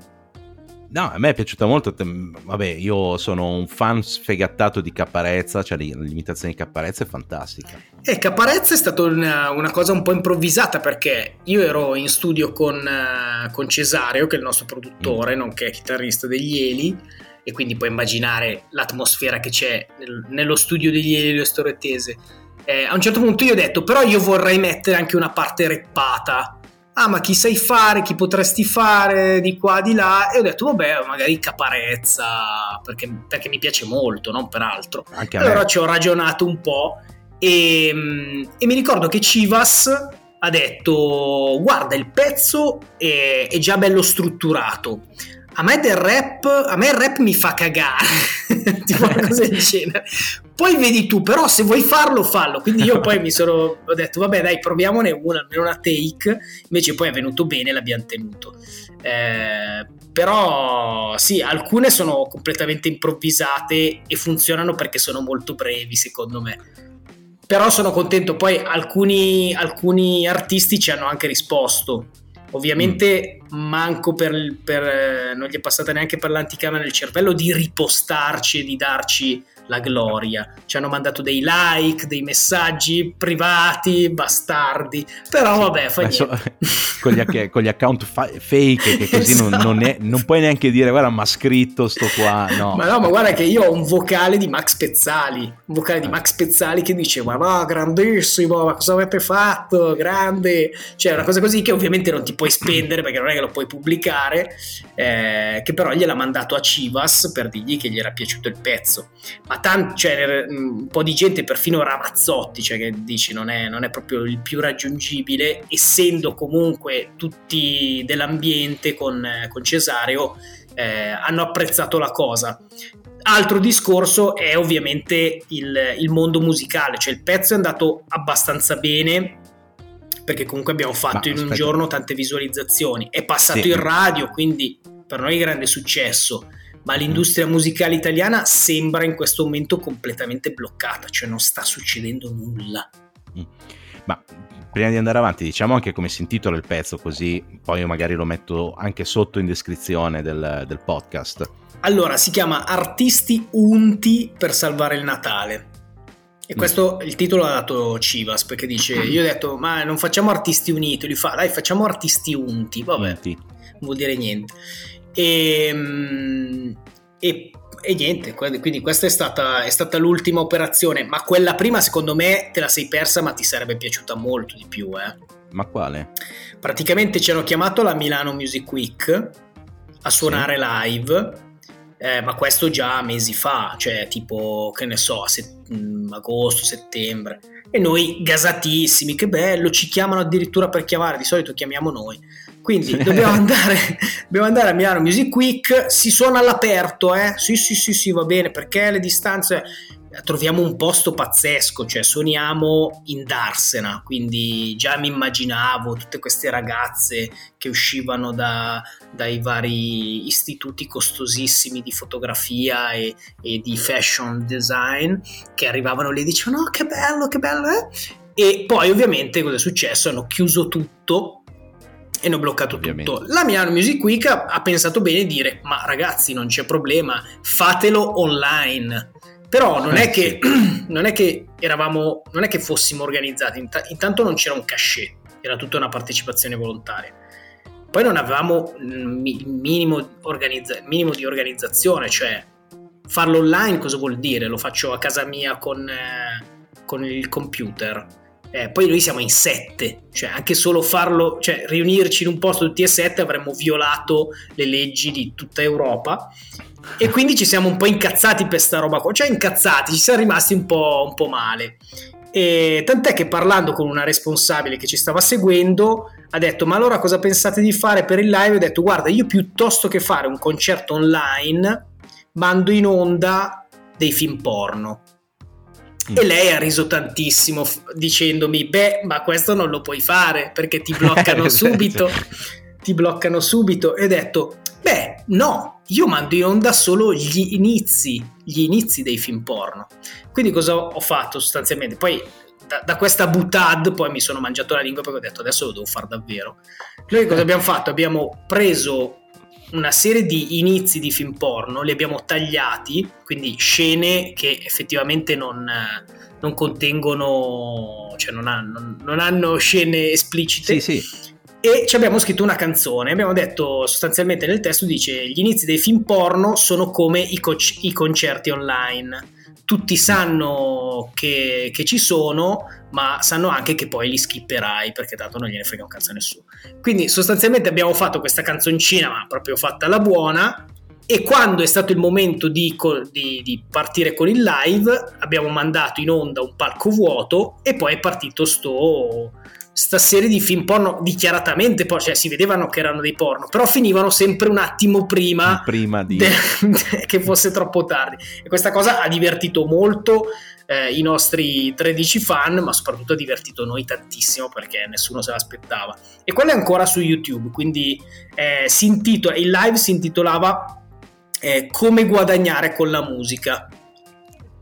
No, a me è piaciuta molto. Vabbè, io sono un fan sfegattato di Caparezza, cioè l'imitazione di Caparezza è fantastica. E eh, Caparezza è stata una, una, cosa un po' improvvisata perché io ero in studio con, uh, con Cesario, che è il nostro produttore, mm. nonché chitarrista degli Eli, e quindi puoi immaginare l'atmosfera che c'è nel, nello studio degli Eli e Storettese. Eh, a un certo punto io ho detto, però io vorrei mettere anche una parte reppata ah ma chi sai fare, chi potresti fare di qua, di là, e ho detto vabbè magari caparezza, perché, perché mi piace molto, non per altro. Allora ci ho ragionato un po' e, e, mi ricordo che Chivas ha detto guarda il pezzo è, è già bello strutturato, a me del rap, a me il rap mi fa cagare, tipo una cosa del genere. Poi vedi tu, però se vuoi farlo, fallo. Quindi io poi mi sono ho detto, vabbè, dai, proviamone una, almeno una take. Invece poi è venuto bene, l'abbiamo tenuto. Eh, però sì, alcune sono completamente improvvisate e funzionano perché sono molto brevi, secondo me. Però sono contento, poi alcuni, alcuni artisti ci hanno anche risposto Ovviamente mm. manco per, per, eh, non gli è passata neanche per l'anticamera nel cervello di ripostarci e di darci la gloria. Ci hanno mandato dei like, dei messaggi privati, bastardi. Però sì, vabbè, fa so, con, gli, con, gli, account fa- fake, che così esatto. non, non, è, non, puoi neanche dire, guarda, ma scritto sto qua. No. Ma no, ma guarda che io ho un vocale di Max Pezzali. Un vocale di eh. Max Pezzali che dice, ma no, grandissimo, ma cosa avete fatto? Grande. Cioè, una cosa così che ovviamente non ti puoi spendere perché non è che lo puoi pubblicare. Eh, che però gliel'ha mandato a Chivas per dirgli che gli era piaciuto il pezzo. Ma tanti, cioè, un po' di gente, perfino Ramazzotti, cioè che dici non è, non è proprio il più raggiungibile, essendo comunque tutti dell'ambiente con, con Cesareo, eh, hanno apprezzato la cosa. Altro discorso è ovviamente il, il mondo musicale, cioè il pezzo è andato abbastanza bene perché comunque abbiamo fatto Ma, in un giorno tante visualizzazioni, è passato sì. in radio, quindi per noi è grande successo ma l'industria musicale italiana sembra in questo momento completamente bloccata, cioè non sta succedendo nulla. Mm. Ma prima di andare avanti, diciamo anche come si intitola il pezzo, così poi magari lo metto anche sotto in descrizione del, del podcast. Allora, si chiama Artisti unti per salvare il Natale. E mm. questo il titolo l'ha dato Civas perché dice: Io ho detto, ma non facciamo artisti uniti. Lui fa, dai, facciamo artisti unti. Vabbè, unti. non vuol dire niente. E, ehm, e, e niente, quindi questa è stata, è stata, l'ultima operazione, ma quella prima secondo me te la sei persa, ma ti sarebbe piaciuta molto di più. Eh. Ma quale? Praticamente ci hanno chiamato la Milano Music Week a suonare sì. live. Eh, ma questo già mesi fa, cioè tipo, che ne so, set- mm, agosto, settembre. E noi gasatissimi, che bello, ci chiamano addirittura per chiamare, di solito chiamiamo noi. Quindi dobbiamo andare, dobbiamo andare a Milano Music Week, si suona all'aperto, eh? Sì, sì, sì, sì, va bene, perché le distanze troviamo un posto pazzesco, cioè suoniamo in Darsena, quindi già mi immaginavo tutte queste ragazze che uscivano da, dai vari istituti costosissimi di fotografia e, e, di fashion design che arrivavano lì e dicevano oh, che bello, che bello, eh? E poi ovviamente cosa è successo? Hanno chiuso tutto e hanno bloccato Ovviamente. tutto. La Milano Music Week ha, ha pensato bene di dire: Ma ragazzi, non c'è problema, fatelo online. Però non, eh, è, che, sì. non è che eravamo, non è che fossimo organizzati, intanto non c'era un cachet, era tutta una partecipazione volontaria. Poi non avevamo minimo, organizza- minimo di organizzazione, cioè farlo online cosa vuol dire? Lo faccio a casa mia con, eh, con il computer eh, poi noi siamo in sette, cioè anche solo farlo, cioè riunirci in un posto tutti e sette avremmo violato le leggi di tutta Europa e quindi ci siamo un po' incazzati per sta roba qua, cioè incazzati, ci siamo rimasti un po', un po male. E tant'è che parlando con una responsabile che ci stava seguendo ha detto ma allora cosa pensate di fare per il live? Ho detto guarda io piuttosto che fare un concerto online mando in onda dei film porno e lei ha riso tantissimo dicendomi, beh, ma questo non lo puoi fare perché ti bloccano subito. ti bloccano subito. E ho detto, beh, no, io mando in onda solo gli inizi, gli inizi dei film porno. Quindi cosa ho fatto sostanzialmente? Poi da, da, questa butad poi mi sono mangiato la lingua perché ho detto adesso lo devo fare davvero. Noi cosa abbiamo fatto? Abbiamo preso una serie di inizi di film porno, li abbiamo tagliati, quindi scene che effettivamente non, non contengono, cioè non hanno, non hanno scene esplicite. Sì, sì e ci abbiamo scritto una canzone. Abbiamo detto sostanzialmente nel testo dice gli inizi dei film porno sono come i, co- i concerti online. Tutti sanno che, che, ci sono, ma sanno anche che poi li skipperai perché tanto non gliene frega un cazzo a nessuno. Quindi sostanzialmente abbiamo fatto questa canzoncina, ma proprio fatta alla buona. E quando è stato il momento di, di, di partire con il live, abbiamo mandato in onda un palco vuoto e poi è partito sto sta serie di film porno dichiaratamente porno, cioè si vedevano che erano dei porno, però finivano sempre un attimo prima, prima di... de- de- che fosse troppo tardi. E questa cosa ha divertito molto eh, i nostri 13 fan, ma soprattutto ha divertito noi tantissimo perché nessuno se l'aspettava. E quello è ancora su YouTube, quindi eh, si intitola, il live si intitolava eh, Come guadagnare con la musica.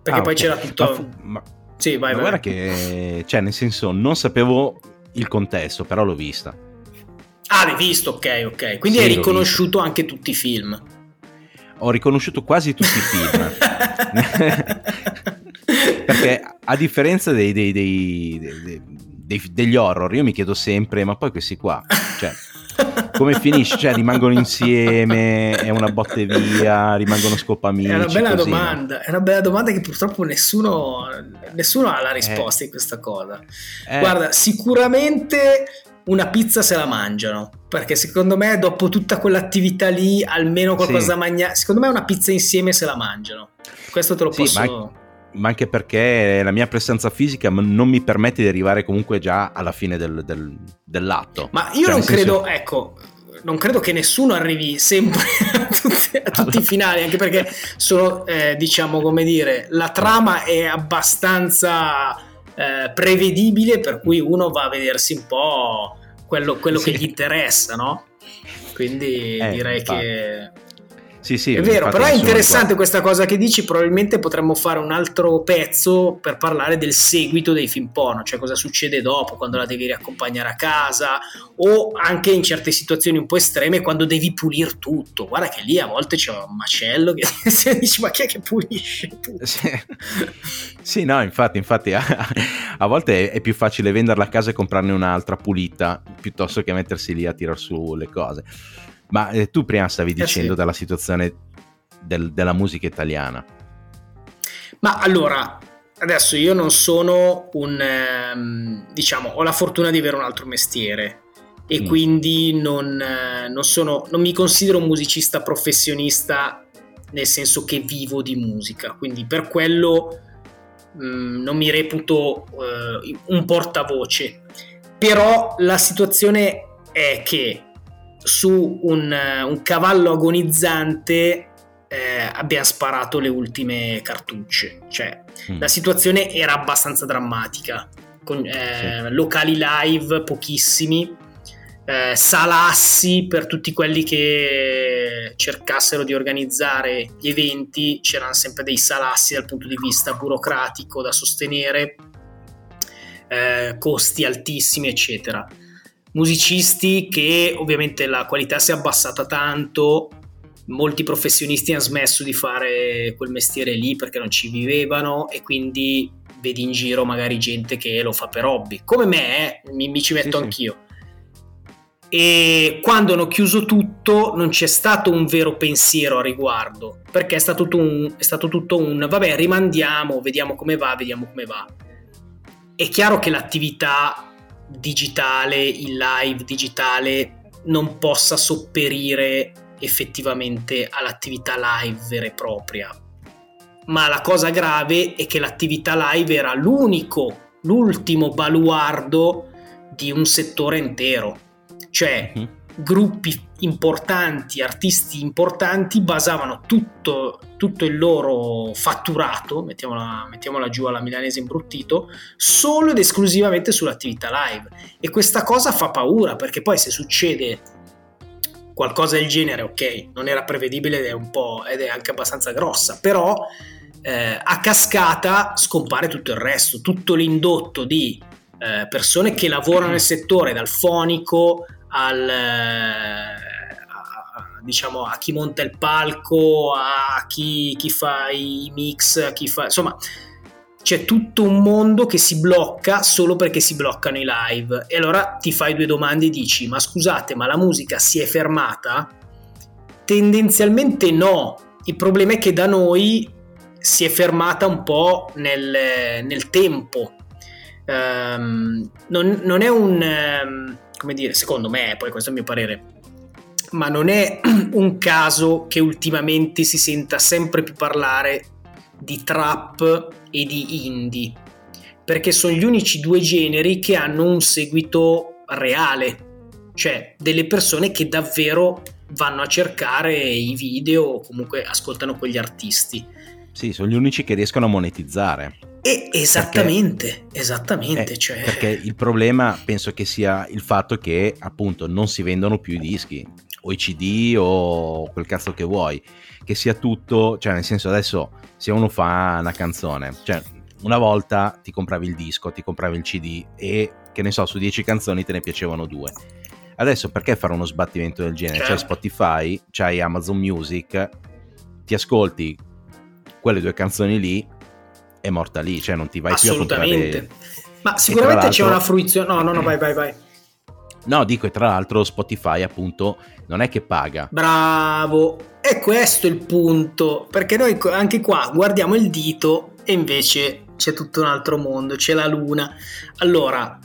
Perché ah, poi okay. c'era tutto... Ma fu- ma... Sì, vai, vai. guarda che, cioè, nel senso, non sapevo il contesto, però l'ho vista. Ah, l'hai visto, ok, ok. Quindi sì, hai riconosciuto anche tutti i film. Ho riconosciuto quasi tutti i film. Perché a differenza dei, dei, dei, degli horror, io mi chiedo sempre, ma poi questi qua, cioè, come finisce? Cioè, rimangono insieme, è una botte via, rimangono scopamici. È una bella così, domanda, è una bella domanda che purtroppo nessuno, nessuno ha la risposta eh. in questa cosa. Eh. Guarda, sicuramente una pizza se la mangiano. Perché secondo me, dopo tutta quell'attività lì, almeno qualcosa sì. da mangiare. Secondo me, una pizza insieme se la mangiano. Questo te lo sì, posso. Ma ma anche perché la mia presenza fisica non mi permette di arrivare comunque già alla fine del, del, dell'atto. Ma io cioè, non credo, senso... ecco, non credo che nessuno arrivi sempre a tutti, a tutti i finali, anche perché sono, eh, diciamo, come dire, la trama è abbastanza eh, prevedibile, per cui uno va a vedersi un po' quello, quello sì. che gli interessa, no? Quindi eh, direi infatti. che sì, sì, è vero, però è interessante questa cosa che dici, probabilmente potremmo fare un altro pezzo per parlare del seguito dei film porno, cioè cosa succede dopo, quando la devi riaccompagnare a casa o anche in certe situazioni un po' estreme quando devi pulire tutto. Guarda che lì a volte c'è un macello che dici ma chi è che pulisce? Sì, sì no, infatti, infatti a, a volte è più facile venderla a casa e comprarne un'altra pulita piuttosto che mettersi lì a tirar su le cose. Ma eh, tu prima stavi dicendo eh sì. della situazione del, della musica italiana. Ma allora, adesso io non sono un... Ehm, diciamo, ho la fortuna di avere un altro mestiere e mm. quindi non, eh, non, sono, non mi considero un musicista professionista nel senso che vivo di musica, quindi per quello mh, mm, non mi reputo uh, un portavoce. Però la situazione è che su un, un cavallo agonizzante eh, abbia sparato le ultime cartucce. Cioè, mm. la situazione era abbastanza drammatica. Con, eh, sì. Locali live pochissimi, eh, salassi per tutti quelli che cercassero di organizzare gli eventi, c'erano sempre dei salassi dal punto di vista burocratico da sostenere, eh, costi altissimi, eccetera musicisti che ovviamente la qualità si è abbassata tanto, molti professionisti hanno smesso di fare quel mestiere lì perché non ci vivevano e quindi vedi in giro magari gente che lo fa per hobby, come me, eh, mi, mi, ci metto sì, anch'io. E quando hanno chiuso tutto non c'è stato un vero pensiero a riguardo, perché è stato, tutto un, è stato tutto un vabbè rimandiamo, vediamo come va, vediamo come va. È chiaro che l'attività digitale, il live digitale non possa sopperire effettivamente all'attività live vera e propria. Ma la cosa grave è che l'attività live era l'unico, l'ultimo baluardo di un settore intero. Cioè, uh-huh gruppi importanti, artisti importanti, basavano tutto, tutto il loro fatturato, mettiamola, mettiamola, giù alla milanese imbruttito, solo ed esclusivamente sull'attività live. E questa cosa fa paura perché poi se succede qualcosa del genere, ok, non era prevedibile ed è, un po', ed è anche abbastanza grossa, però eh, a cascata scompare tutto il resto, tutto l'indotto di eh, persone che lavorano nel settore, dal fonico al, diciamo a chi monta il palco, a chi, chi fa i mix, a chi fa insomma c'è tutto un mondo che si blocca solo perché si bloccano i live. E allora ti fai due domande e dici: Ma scusate, ma la musica si è fermata? Tendenzialmente no. Il problema è che da noi si è fermata un po' nel, nel tempo. Um, non, non, è un. Um, come dire, secondo me, poi questo è il mio parere. Ma non è un caso che ultimamente si senta sempre più parlare di trap e di indie, perché sono gli unici due generi che hanno un seguito reale, cioè delle persone che davvero vanno a cercare i video o comunque ascoltano quegli artisti. Sì, sono gli unici che riescono a monetizzare. E esattamente, perché, esattamente. Eh, cioè... Perché il problema penso che sia il fatto che appunto non si vendono più i dischi o i CD o quel cazzo che vuoi, che sia tutto, cioè nel senso adesso se uno fa una canzone, cioè una volta ti compravi il disco, ti compravi il CD e che ne so, su 10 canzoni te ne piacevano due. Adesso perché fare uno sbattimento del genere? Certo. C'è Spotify, c'hai Amazon Music, ti ascolti quelle due canzoni lì, è morta lì, cioè non ti vai più a comprare... Assolutamente. Ma sicuramente c'è una fruizione... No, no, no, vai, vai, vai. No, dico, e tra l'altro Spotify appunto non è che paga. Bravo, è questo il punto, perché noi anche qua guardiamo il dito e invece c'è tutto un altro mondo, c'è la luna. Allora,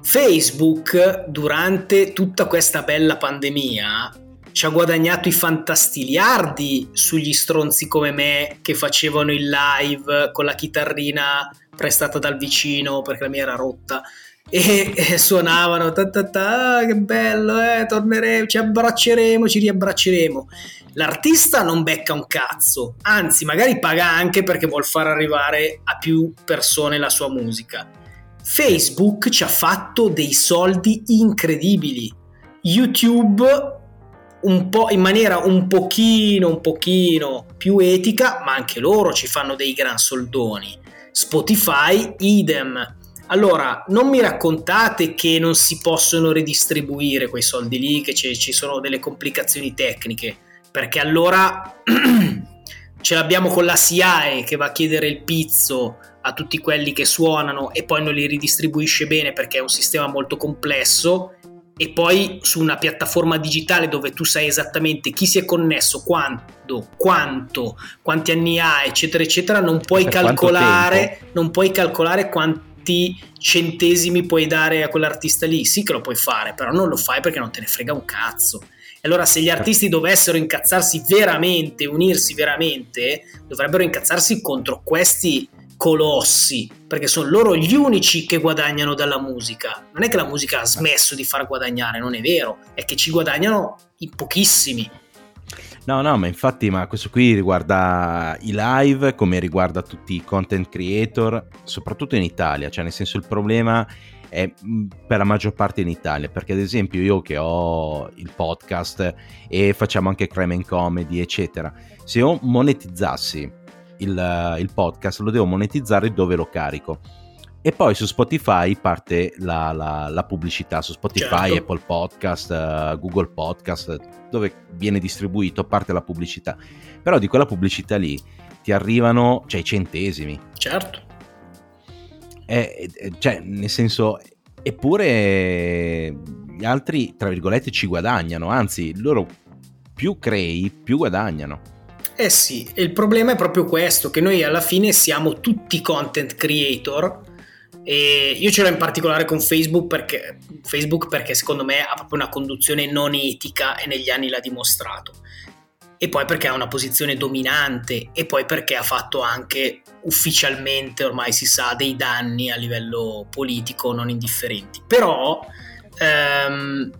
Facebook durante tutta questa bella pandemia ci ha guadagnato i fantastiliardi sugli stronzi come me che facevano il live con la chitarrina prestata dal vicino perché la mia era rotta. E, e suonavano ta, ta, ta, che bello eh, torneremo ci abbracceremo ci riabbracceremo. L'artista non becca un cazzo anzi magari paga anche perché vuol far arrivare a più persone la sua musica. Facebook ci ha fatto dei soldi incredibili. YouTube un po' in maniera un pochino un pochino più etica ma anche loro ci fanno dei gran soldoni. Spotify idem. Allora, non mi raccontate che non si possono ridistribuire quei soldi lì, che ci sono delle complicazioni tecniche, perché allora ce l'abbiamo con la SIAE che va a chiedere il pizzo a tutti quelli che suonano e poi non li ridistribuisce bene perché è un sistema molto complesso e poi su una piattaforma digitale dove tu sai esattamente chi si è connesso, quando, quanto, quanti anni ha, eccetera, eccetera, non puoi calcolare, non puoi calcolare quanti centesimi puoi dare a quell'artista lì? Sì che lo puoi fare, però non lo fai perché non te ne frega un cazzo. E allora se gli artisti dovessero incazzarsi veramente, unirsi veramente, dovrebbero incazzarsi contro questi colossi, perché sono loro gli unici che guadagnano dalla musica. Non è che la musica ha smesso di far guadagnare, non è vero, è che ci guadagnano in pochissimi. No, no, ma infatti, ma questo qui riguarda i live come riguarda tutti i content creator, soprattutto in Italia, cioè nel senso il problema è mm, per la maggior parte in Italia, perché ad esempio io che ho il podcast e facciamo anche crime and comedy, eccetera, se io monetizzassi il, il podcast lo devo monetizzare dove lo carico e poi su Spotify parte la, la, la pubblicità su Spotify, certo. Apple Podcast, uh, Google Podcast, dove viene distribuito parte la pubblicità. Però di quella pubblicità lì ti arrivano cioè, i centesimi. Certo. E, cioè, nel senso, eppure gli altri, tra virgolette, ci guadagnano, anzi, loro più crei, più guadagnano. Eh sì, il problema è proprio questo, che noi alla fine siamo tutti content creator e io ce l'ho in particolare con Facebook perché, Facebook perché secondo me ha proprio una conduzione non etica e negli anni l'ha dimostrato. E poi perché ha una posizione dominante e poi perché ha fatto anche ufficialmente, ormai si sa, dei danni a livello politico non indifferenti. Però ehm,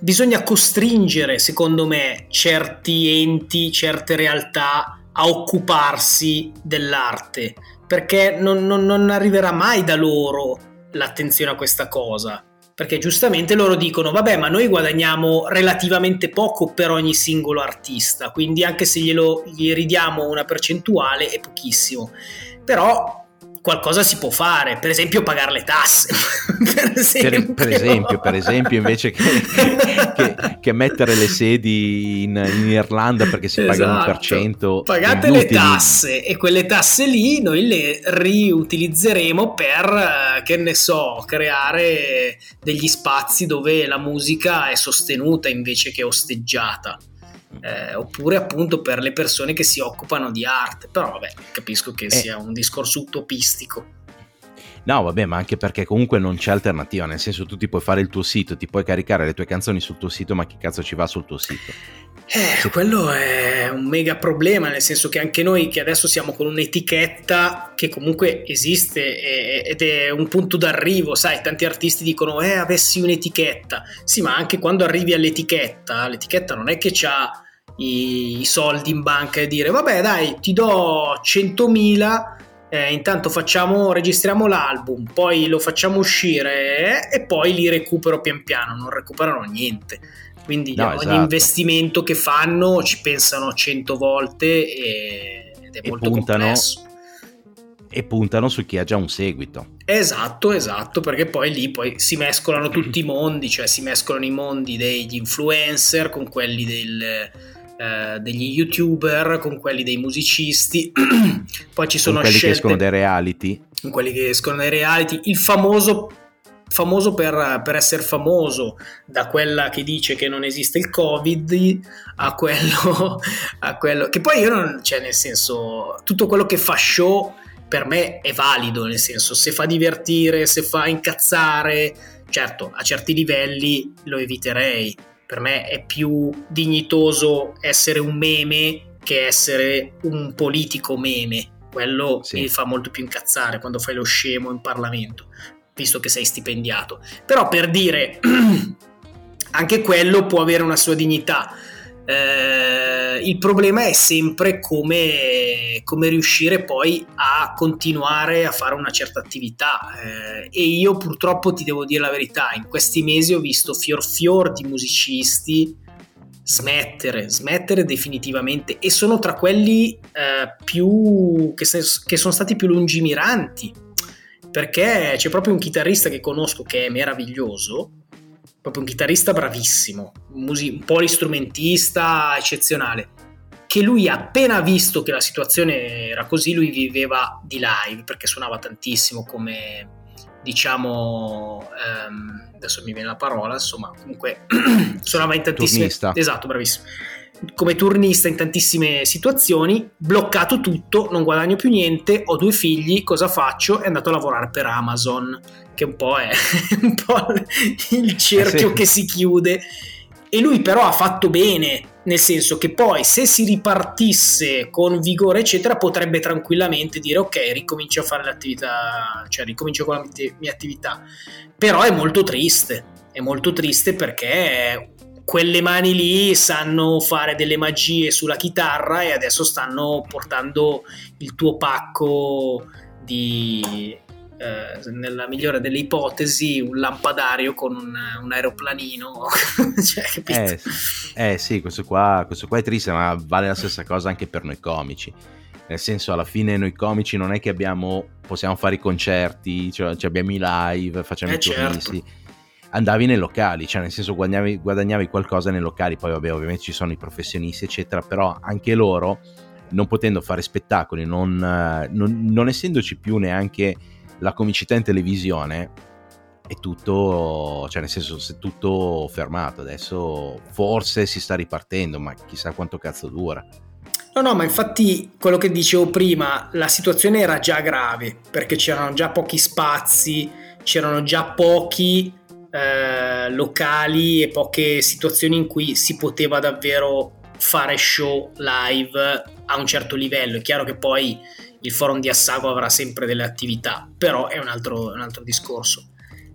bisogna costringere, secondo me, certi enti, certe realtà a occuparsi dell'arte perché non, non, non arriverà mai da loro l'attenzione a questa cosa. Perché giustamente loro dicono vabbè ma noi guadagniamo relativamente poco per ogni singolo artista quindi anche se glielo, gli ridiamo una percentuale è pochissimo però qualcosa si può fare, per esempio pagare le tasse. per, esempio. Per, per, esempio, per esempio, invece che, che, che, mettere le sedi in, in Irlanda perché si esatto. paga un per cento. Pagate le tasse e quelle tasse lì noi le riutilizzeremo per, che ne so, creare degli spazi dove la musica è sostenuta invece che osteggiata eh, oppure appunto per le persone che si occupano di arte, però vabbè, capisco che eh. sia un discorso utopistico. No, vabbè, ma anche perché comunque non c'è alternativa, nel senso tu ti puoi fare il tuo sito, ti puoi caricare le tue canzoni sul tuo sito, ma chi cazzo ci va sul tuo sito? Eh, quello è un mega problema, nel senso che anche noi che adesso siamo con un'etichetta che comunque esiste ed è un punto d'arrivo, sai, tanti artisti dicono eh avessi un'etichetta, sì ma anche quando arrivi all'etichetta, l'etichetta non è che c'ha i, soldi in banca e dire vabbè dai ti do 100.000 eh, intanto facciamo, registriamo l'album, poi lo facciamo uscire eh, e poi li recupero pian piano, non recuperano niente. Quindi no, ogni esatto. investimento che fanno ci pensano 100 volte e, ed è e molto puntano, complesso. E puntano su chi ha già un seguito. Esatto, esatto, perché poi lì poi si mescolano tutti i mondi, cioè si mescolano i mondi degli influencer con quelli del eh, degli youtuber, con quelli dei musicisti, poi ci sono con quelli scelte, che escono dai reality, con quelli che escono dai reality, il famoso famoso per, per, essere famoso, da quella che dice che non esiste il Covid a quello, a quello che poi io non, cioè nel senso, tutto quello che fa show per me è valido, nel senso, se fa divertire, se fa incazzare, certo, a certi livelli lo eviterei, per me è più dignitoso essere un meme che essere un politico meme. Quello sì. mi fa molto più incazzare quando fai lo scemo in Parlamento, visto che sei stipendiato. Però per dire, anche quello può avere una sua dignità eh, il problema è sempre come, come, riuscire poi a continuare a fare una certa attività. Eh, e io purtroppo ti devo dire la verità, in questi mesi ho visto fior fior di musicisti smettere, smettere definitivamente. E sono tra quelli eh, più che, se, che sono stati più lungimiranti. Perché c'è proprio un chitarrista che conosco che è meraviglioso proprio un chitarrista bravissimo, un, polistrumentista eccezionale, che lui appena visto che la situazione era così, lui viveva di live perché suonava tantissimo come diciamo ehm, adesso mi viene la parola insomma comunque suonava in tantissime Turnista. esatto bravissimo come turnista in tantissime situazioni, bloccato tutto, non guadagno più niente, ho due figli, cosa faccio? È andato a lavorare per Amazon, che un po' è un po' il cerchio eh sì. che si chiude. E lui però ha fatto bene, nel senso che poi se si ripartisse con vigore, eccetera, potrebbe tranquillamente dire ok, ricomincio a fare l'attività, cioè ricomincio con la mia attività. Però è molto triste, è molto triste perché quelle mani lì sanno fare delle magie sulla chitarra e adesso stanno portando il tuo pacco di eh, nella migliore delle ipotesi un lampadario con un, un aeroplanino. Cioè, eh, eh, sì questo qua, questo qua è triste ma vale la stessa cosa anche per noi comici. Nel senso alla fine noi comici non è che abbiamo possiamo fare i concerti cioè, cioè abbiamo i live facciamo eh, i turisti. Certo andavi nei locali, cioè nel senso guadagnavi, guadagnavi qualcosa nei locali, poi vabbè ovviamente ci sono i professionisti eccetera, però anche loro non potendo fare spettacoli, non, non, non essendoci più neanche la comicità in televisione, è tutto, cioè nel senso è tutto fermato, adesso forse si sta ripartendo, ma chissà quanto cazzo dura. No, no, ma infatti quello che dicevo prima, la situazione era già grave, perché c'erano già pochi spazi, c'erano già pochi eh, locali e poche situazioni in cui si poteva davvero fare show live a un certo livello. È chiaro che poi il forum di Assago avrà sempre delle attività, però è un altro, un altro discorso.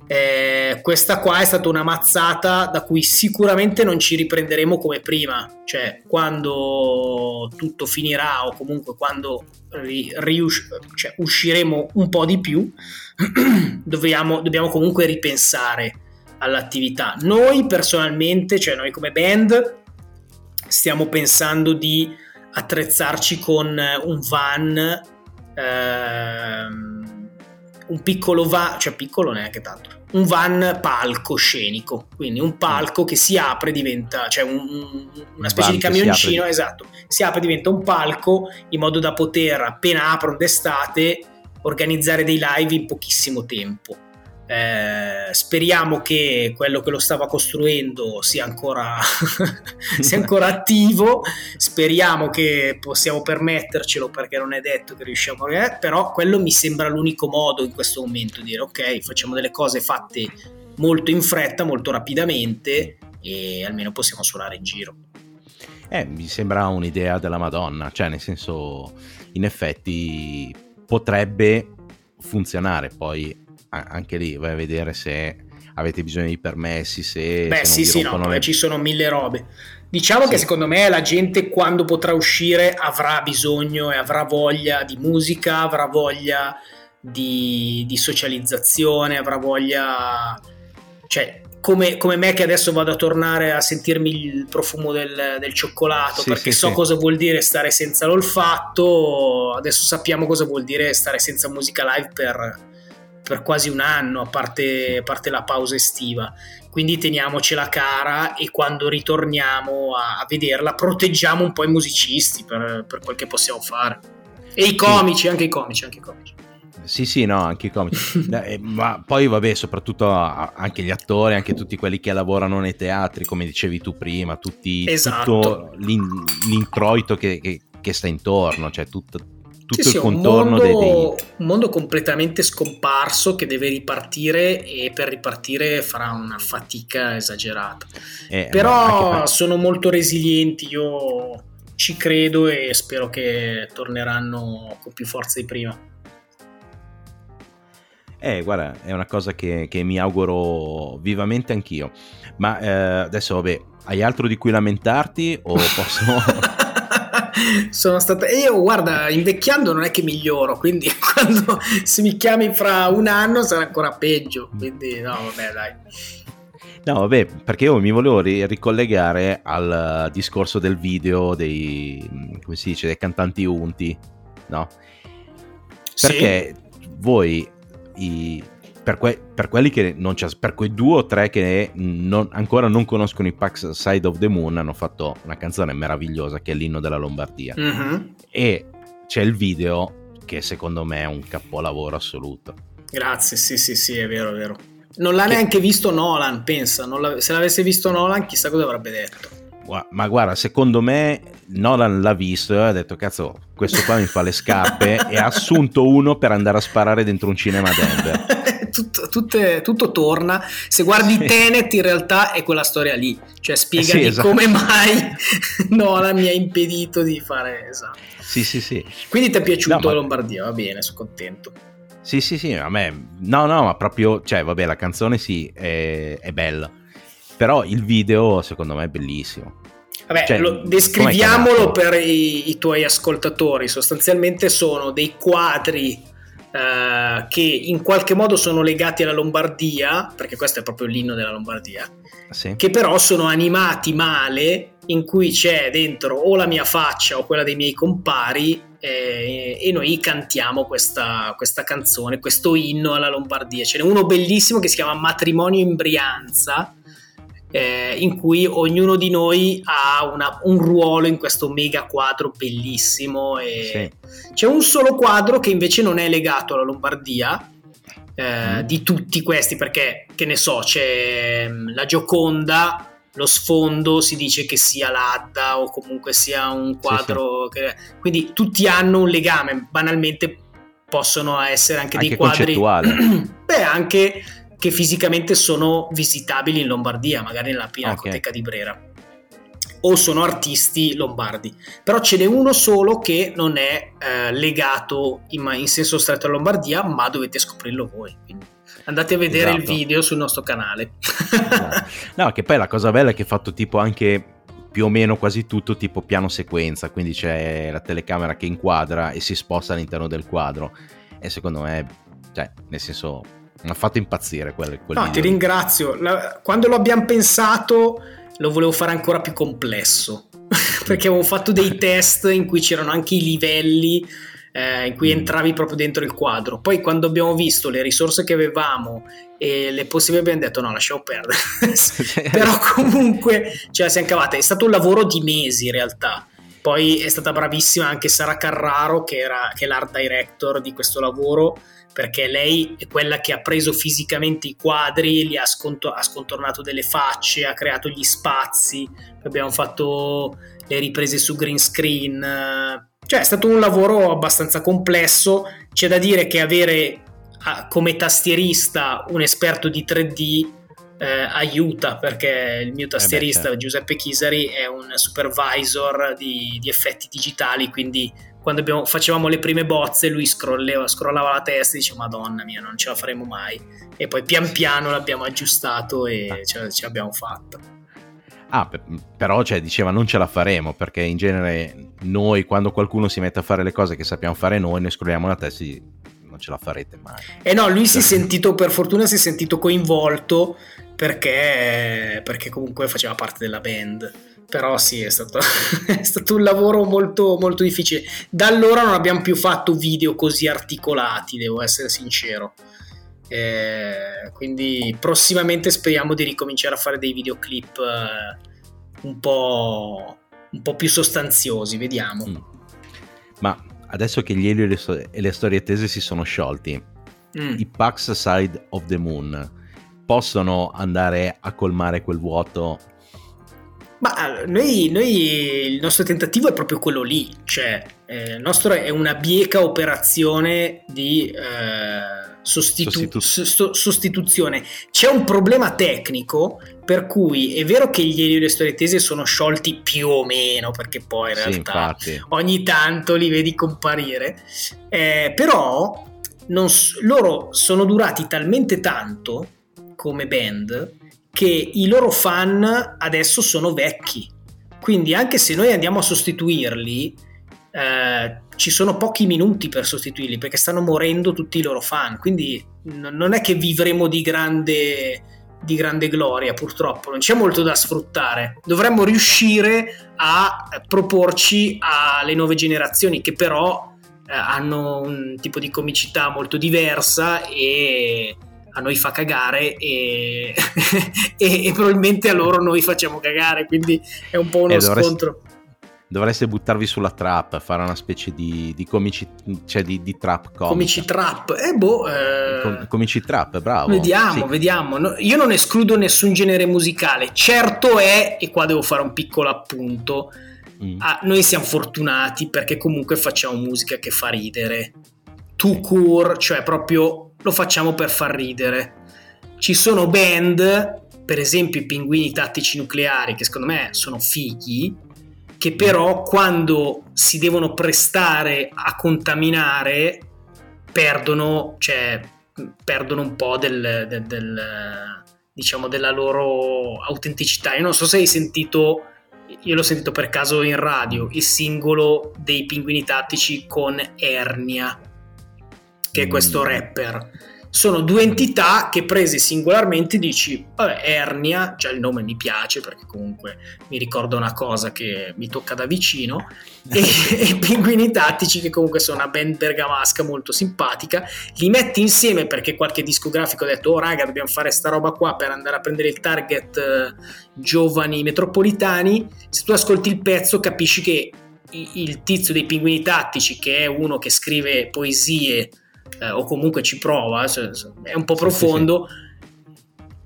Eh, questa qua è stata una mazzata da cui sicuramente non ci riprenderemo come prima, cioè quando tutto finirà o comunque quando ri- rius- cioè, usciremo un po' di più, dobbiamo, dobbiamo comunque ripensare all'attività. Noi personalmente, cioè noi come band, stiamo pensando di attrezzarci con un van ehm, un piccolo van, cioè piccolo neanche tanto, un van palcoscenico, quindi un palco che si apre diventa, cioè un, una specie di camioncino, si esatto, si apre diventa un palco in modo da poter appena aprono d'estate organizzare dei live in pochissimo tempo. Eh, speriamo che quello che lo stava costruendo sia ancora, sia ancora attivo. Speriamo che possiamo permettercelo perché non è detto che riusciamo a. Eh, però quello mi sembra l'unico modo in questo momento di dire ok, facciamo delle cose fatte molto in fretta, molto rapidamente e almeno possiamo suonare in giro. Eh, mi sembra un'idea della Madonna, cioè nel senso, in effetti potrebbe funzionare, poi anche lì vai a vedere se avete bisogno di permessi, se... Beh se sì sì, no, le... ci sono mille robe. Diciamo sì. che secondo me la gente quando potrà uscire avrà bisogno e avrà voglia di musica, avrà voglia di, di socializzazione, avrà voglia... cioè come, come, me che adesso vado a tornare a sentirmi il profumo del, del cioccolato sì, perché sì, so sì. cosa vuol dire stare senza l'olfatto, adesso sappiamo cosa vuol dire stare senza musica live per, per quasi un anno, a parte, a parte, la pausa estiva. Quindi teniamocela cara e quando ritorniamo a, a vederla proteggiamo un po' i musicisti per, per quel che possiamo fare. E i comici, anche i comici, anche i comici. Sì, sì, no, anche i comici. eh, ma poi, vabbè, soprattutto anche gli attori, anche tutti quelli che lavorano nei teatri, come dicevi tu prima, tutti, esatto. tutto l'in, l'introito che, che, che, sta intorno, cioè tutto, tutto sì, il sì, contorno un mondo, dei... un mondo completamente scomparso che deve ripartire e per ripartire farà una fatica esagerata. Eh, Però per... sono molto resilienti, io ci credo e spero che torneranno con più forza di prima. Eh, guarda, è una cosa che, che mi auguro vivamente anch'io. Ma eh, adesso, vabbè, hai altro di cui lamentarti o posso... Sono stata... Io, guarda, invecchiando non è che miglioro, quindi quando se mi chiami fra un anno sarà ancora peggio. Quindi, no, vabbè, dai. No, vabbè, perché io mi volevo ricollegare al discorso del video dei, come si dice, dei cantanti unti, no? Perché sì. voi i, per, que, per, quelli che non c'è, per quei due o tre che non, ancora non conoscono i Pax Side of the Moon, hanno fatto una canzone meravigliosa che è l'inno della Lombardia. Mm-hmm. E c'è il video che secondo me è un capolavoro assoluto. Grazie, sì, sì, sì, è vero, è vero. Non l'ha che... neanche visto Nolan, pensa. se l'avesse visto Nolan, chissà cosa avrebbe detto. Ma guarda, secondo me Nolan l'ha visto e ha detto: Cazzo, questo qua mi fa le scarpe. e ha assunto uno per andare a sparare dentro un cinema a Denver. tutto, tutte, tutto, torna. Se guardi sì. Tenet, in realtà è quella storia lì. Cioè, spiegami eh sì, esatto. come mai Nolan mi ha impedito di fare esatto. Sì, sì, sì. Quindi ti è piaciuto no, ma... Lombardia? Va bene, sono contento. Sì, sì, sì, a me. No, no, ma proprio. Cioè, vabbè, la canzone sì, è, è bella però il video secondo me è bellissimo. Vabbè, cioè, lo, descriviamolo per i, i, tuoi ascoltatori. Sostanzialmente sono dei quadri uh, che in qualche modo sono legati alla Lombardia, perché questo è proprio l'inno della Lombardia, sì. che però sono animati male, in cui c'è dentro o la mia faccia o quella dei miei compari eh, e noi cantiamo questa, questa, canzone, questo inno alla Lombardia. Ce n'è uno bellissimo che si chiama Matrimonio in Brianza eh, in cui ognuno di noi ha una, un ruolo in questo mega quadro bellissimo. E sì. C'è un solo quadro che invece non è legato alla Lombardia. Eh, mm. Di tutti questi, perché che ne so, c'è mm, la Gioconda, lo sfondo si dice che sia l'Adda o comunque sia un quadro. Sì, sì. Che, quindi tutti hanno un legame, banalmente possono essere anche, anche dei quadri. Beh, anche che fisicamente sono visitabili in Lombardia, magari nella Pinacoteca okay. di Brera. O sono artisti lombardi. Però ce n'è uno solo che non è eh, legato in, in, senso stretto alla Lombardia, ma dovete scoprirlo voi. Quindi andate a vedere esatto. il video sul nostro canale. Esatto. No, che poi la cosa bella è che è fatto tipo anche più o meno quasi tutto tipo piano sequenza, quindi c'è la telecamera che inquadra e si sposta all'interno del quadro. E secondo me, cioè, nel senso, mi ha fatto impazzire quel, quel no, video. ti ringrazio. La, quando lo abbiamo pensato lo volevo fare ancora più complesso perché avevo fatto dei test in cui c'erano anche i livelli eh, in cui mm. entravi proprio dentro il quadro. Poi quando abbiamo visto le risorse che avevamo e le possibili abbiamo detto no, lasciamo perdere. Però comunque ce la siamo cavata. È stato un lavoro di mesi in realtà. Poi è stata bravissima anche Sara Carraro, che, era, che è l'art director di questo lavoro, perché lei è quella che ha preso fisicamente i quadri, li ha, sconto- ha scontornato delle facce, ha creato gli spazi, abbiamo fatto le riprese su green screen. Cioè è stato un lavoro abbastanza complesso. C'è da dire che avere come tastierista un esperto di 3D eh, aiuta perché il mio tastierista eh beh, certo. Giuseppe Chisari è un supervisor di, di effetti digitali, quindi quando abbiamo, facevamo le prime bozze lui scrollava, scrollava la testa e diceva madonna mia non ce la faremo mai e poi pian piano l'abbiamo aggiustato e ah. ce, ce l'abbiamo fatta. Ah, però cioè, diceva non ce la faremo perché in genere noi quando qualcuno si mette a fare le cose che sappiamo fare noi, noi scrolliamo la testa e non ce la farete mai. Eh no, lui si è sentito, per fortuna si è sentito coinvolto perché, perché comunque faceva parte della band. Però sì, è stato, è stato un lavoro molto, molto difficile. Da allora non abbiamo più fatto video così articolati, devo essere sincero. Eh, quindi prossimamente speriamo di ricominciare a fare dei videoclip eh, un, po', un po' più sostanziosi, vediamo. Mm. Ma adesso che gli Elio e le storie tese si sono sciolti, mm. i Pax Side of the Moon possono andare a colmare quel vuoto? Ma noi, noi il nostro tentativo è proprio quello lì, cioè eh, il nostro è una bieca operazione di eh, sostitu- Sostitu- sostituzione. C'è un problema tecnico per cui è vero che gli Elio e le storie tese sono sciolti più o meno, perché poi in realtà sì, ogni tanto li vedi comparire, eh, però non, loro sono durati talmente tanto come band che i loro fan adesso sono vecchi. Quindi anche se noi andiamo a sostituirli, eh, ci sono pochi minuti per sostituirli perché stanno morendo tutti i loro fan. Quindi non è che vivremo di grande, di grande gloria, purtroppo. Non c'è molto da sfruttare. Dovremmo riuscire a proporci alle nuove generazioni che però eh, hanno un tipo di comicità molto diversa e a noi fa cagare e, e, e, probabilmente a loro noi facciamo cagare, quindi è un po' uno eh, dovresti, scontro. Dovreste buttarvi sulla trap, fare una specie di, di comici, cioè di, di trap comica. Comici trap, eh boh... Eh... Com, comici trap, bravo. Vediamo, sì. vediamo. No, io non escludo nessun genere musicale, certo è, e qua devo fare un piccolo appunto, mm. ah, noi siamo fortunati perché comunque facciamo musica che fa ridere. To cure, cioè proprio lo facciamo per far ridere. Ci sono band, per esempio i pinguini tattici nucleari, che secondo me sono fighi, che però quando si devono prestare a contaminare perdono, cioè, perdono un po' del, del, del, diciamo, della loro autenticità. Io non so se hai sentito, io l'ho sentito per caso in radio, il singolo dei pinguini tattici con Ernia che è questo mm. rapper. Sono due entità che prese singolarmente dici, vabbè, Ernia, già il nome mi piace perché comunque mi ricorda una cosa che mi tocca da vicino, e, e Pinguini Tattici che comunque sono una band bergamasca molto simpatica, li metti insieme perché qualche discografico ha detto, oh raga, dobbiamo fare sta roba qua per andare a prendere il target eh, giovani metropolitani, se tu ascolti il pezzo capisci che il tizio dei pinguini tattici, che è uno che scrive poesie eh, o comunque ci prova, cioè, è un po' profondo. Sì, sì,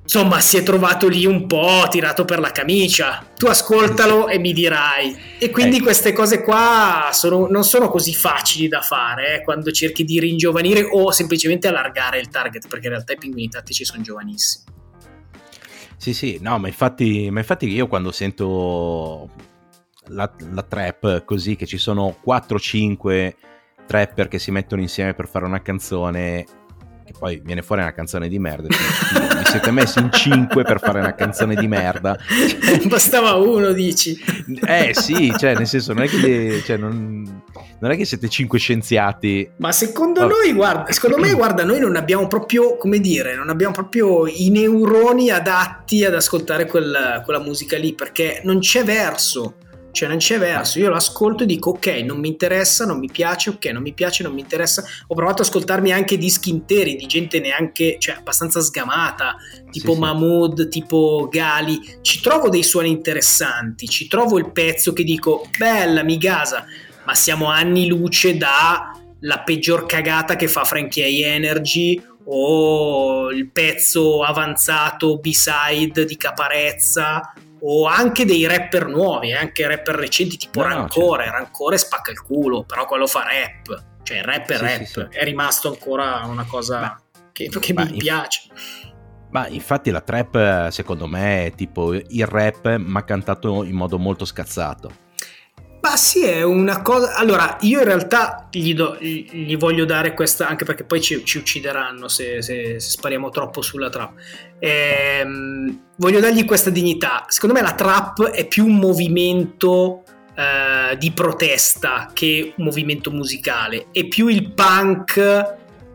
Insomma, si è trovato lì un po' tirato per la camicia. Tu ascoltalo e mi dirai. E quindi eh. queste cose qua sono, non sono così facili da fare eh, quando cerchi di ringiovanire o semplicemente allargare il target, perché in realtà i pinguini tattici sono giovanissimi. Sì, sì, no, ma infatti, ma infatti io quando sento la, la trap così, che ci sono 4-5 trapper che si mettono insieme per fare una canzone che poi viene fuori una canzone di merda. Vi siete messi in cinque per fare una canzone di merda. Bastava uno, dici. Eh sì, cioè nel senso non è che, cioè, non, non è che siete cinque scienziati. Ma secondo oh. noi, guarda, secondo me, guarda, noi non abbiamo proprio, come dire, non abbiamo proprio i neuroni adatti ad ascoltare quella, quella musica lì, perché non c'è verso Cioè non c'è verso, io lo ascolto e dico ok, non mi interessa, non mi piace, ok, non mi piace, non mi interessa. Ho provato ad ascoltarmi anche dischi interi di gente neanche, cioè abbastanza sgamata, tipo sì, Mahmood, sì. tipo Gali. Ci trovo dei suoni interessanti, ci trovo il pezzo che dico bella, mi gasa, ma siamo anni luce dalla peggior cagata che fa Frankie Energy o il pezzo avanzato B-side di Caparezza o anche dei rapper nuovi, anche rapper recenti tipo no, Rancore, certo. Rancore spacca il culo, però quello fa rap, cioè rap è sì, rap, sì, sì. è rimasto ancora una cosa ma, che, che ma mi inf- piace. Ma infatti la trap secondo me è tipo il rap ma cantato in modo molto scazzato. Ma sì, è una cosa. Allora, io in realtà gli, do, gli voglio dare questa, anche perché poi ci, ci uccideranno se, se, se, spariamo troppo sulla trap. Ehm, voglio dargli questa dignità. Secondo me la trap è più un movimento eh, di protesta che un movimento musicale. È più il punk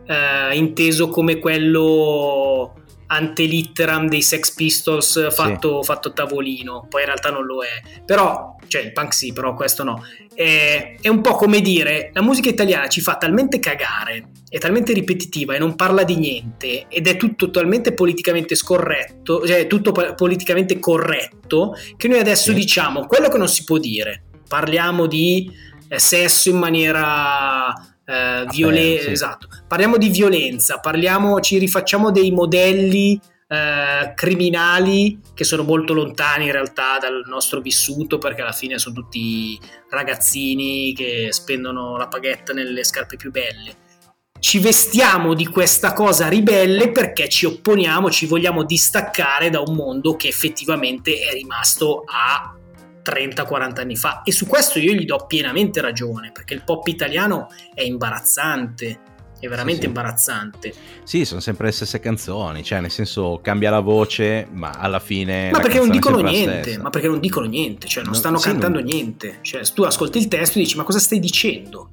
eh, inteso come quello antelitteram dei Sex Pistols fatto, sì. fatto, tavolino, poi in realtà non lo è, però, cioè il punk sì, però questo no. È, è, un po' come dire, la musica italiana ci fa talmente cagare, è talmente ripetitiva e non parla di niente ed è tutto talmente politicamente scorretto, cioè tutto politicamente corretto, che noi adesso sì. diciamo quello che non si può dire. Parliamo di eh, sesso in maniera eh, violenza, sì. esatto. Parliamo di violenza, parliamo, ci rifacciamo dei modelli eh, criminali che sono molto lontani in realtà dal nostro vissuto perché alla fine sono tutti ragazzini che spendono la paghetta nelle scarpe più belle. Ci vestiamo di questa cosa ribelle perché ci opponiamo, ci vogliamo distaccare da un mondo che effettivamente è rimasto a 30-40 anni fa e su questo io gli do pienamente ragione perché il pop italiano è imbarazzante è veramente sì, sì. imbarazzante. Sì, sono sempre le stesse canzoni, cioè nel senso cambia la voce, ma alla fine... Ma perché non dicono niente, ma perché non dicono niente, cioè non no, stanno sì, cantando non... niente. Cioè tu ascolti il testo e dici ma cosa stai dicendo?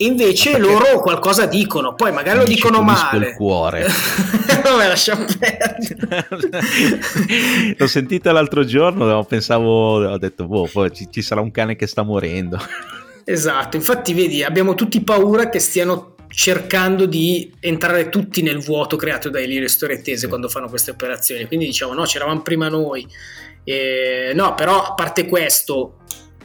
Invece loro qualcosa dicono, poi magari lo dicono male. il cuore. Vabbè, lasciamo perdere. L'ho sentita l'altro giorno, pensavo, ho detto, boh, poi ci, ci sarà un cane che sta morendo. Esatto, infatti vedi, abbiamo tutti paura che stiano cercando di entrare tutti nel vuoto creato dai Lirio Storettese quando fanno queste operazioni. Quindi diciamo, no, c'eravamo prima noi. Eh, no, però a parte questo,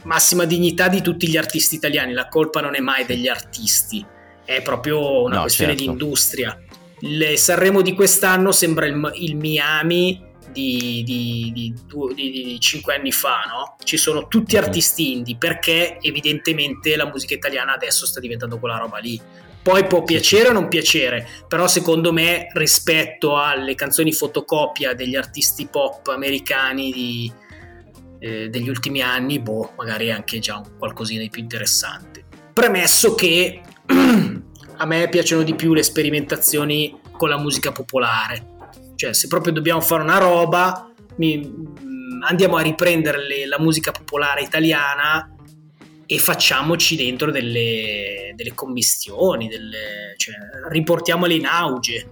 massima dignità di tutti gli artisti italiani, la colpa non è mai degli artisti, è proprio una no, questione certo. di industria. Il Sanremo di quest'anno sembra il, il Miami di, di, di, di, cinque anni fa, no? Ci sono tutti artisti indie perché evidentemente la musica italiana adesso sta diventando quella roba lì. Poi può piacere o non piacere, però secondo me rispetto alle canzoni fotocopia degli artisti pop americani di, eh, degli ultimi anni, boh, magari anche già un qualcosina di più interessante. Premesso che a me piacciono di più le sperimentazioni con la musica popolare, cioè se proprio dobbiamo fare una roba, mi, mm, andiamo a riprendere le, la musica popolare italiana e facciamoci dentro delle, delle commistioni, delle, cioè, riportiamola in auge.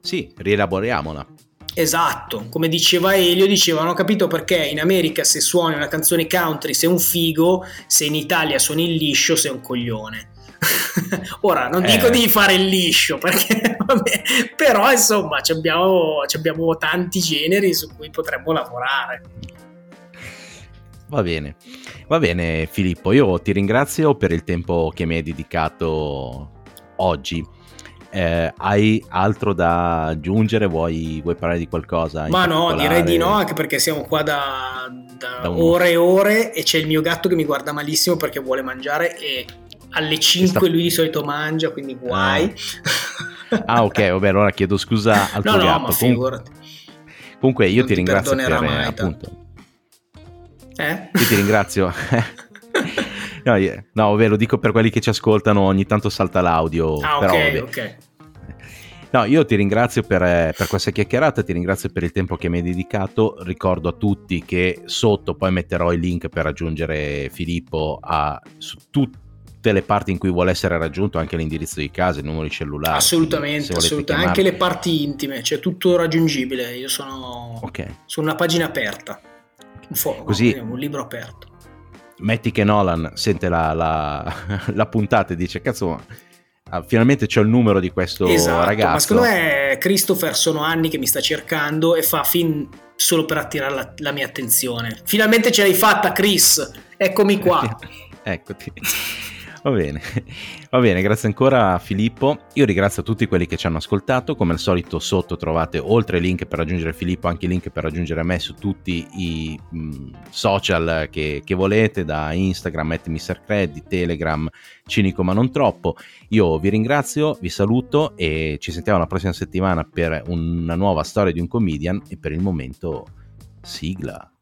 Sì, rielaboriamola. Esatto, come diceva Elio, diceva non ho capito perché in America se suoni una canzone country sei un figo, se in Italia suoni il liscio sei un coglione. Ora, non eh. dico di fare il liscio, perché, vabbè, però insomma abbiamo, abbiamo tanti generi su cui potremmo lavorare. Va bene, va bene Filippo, io ti ringrazio per il tempo che mi hai dedicato oggi. Eh, hai altro da aggiungere? Vuoi, vuoi parlare di qualcosa? Ma no, direi di no, anche perché siamo qua da, da, da ore e ore e c'è il mio gatto che mi guarda malissimo perché vuole mangiare e alle 5 sta... lui di solito mangia, quindi guai. Ah, ah ok, vabbè, allora chiedo scusa al no, tuo no, gatto. Ma figurati. Comunque io ti, ti ringrazio per mai, appunto. Eh? Io ti ringrazio. No, no, ve lo dico per quelli che ci ascoltano, ogni tanto salta l'audio. Ah, però, ok, ok. No, io ti ringrazio per, per, questa chiacchierata, ti ringrazio per il tempo che mi hai dedicato. Ricordo a tutti che sotto poi metterò il link per raggiungere Filippo a, su tutte le parti in cui vuole essere raggiunto, anche l'indirizzo di casa, il numero di cellulare. Assolutamente, assolutamente. anche le parti intime, cioè tutto raggiungibile. Io sono okay. su una pagina aperta, un, fo- Così, un libro aperto. Metti che Nolan sente la, la, la puntata e dice cazzo ah, finalmente c'ho il numero di questo esatto, ragazzo ma secondo me Christopher sono anni che mi sta cercando e fa fin solo per attirare la, la mia attenzione. Finalmente ce l'hai fatta Chris eccomi qua eccoti Va bene, va bene, grazie ancora a Filippo. Io ringrazio tutti quelli che ci hanno ascoltato. Come al solito, sotto trovate oltre il link per raggiungere Filippo, anche il link per raggiungere me su tutti i mh, social che, che, volete, da Instagram, at MrCred, Telegram, Cinico ma non troppo. Io vi ringrazio, vi saluto e ci sentiamo la prossima settimana per una nuova storia di un comedian. E per il momento, sigla.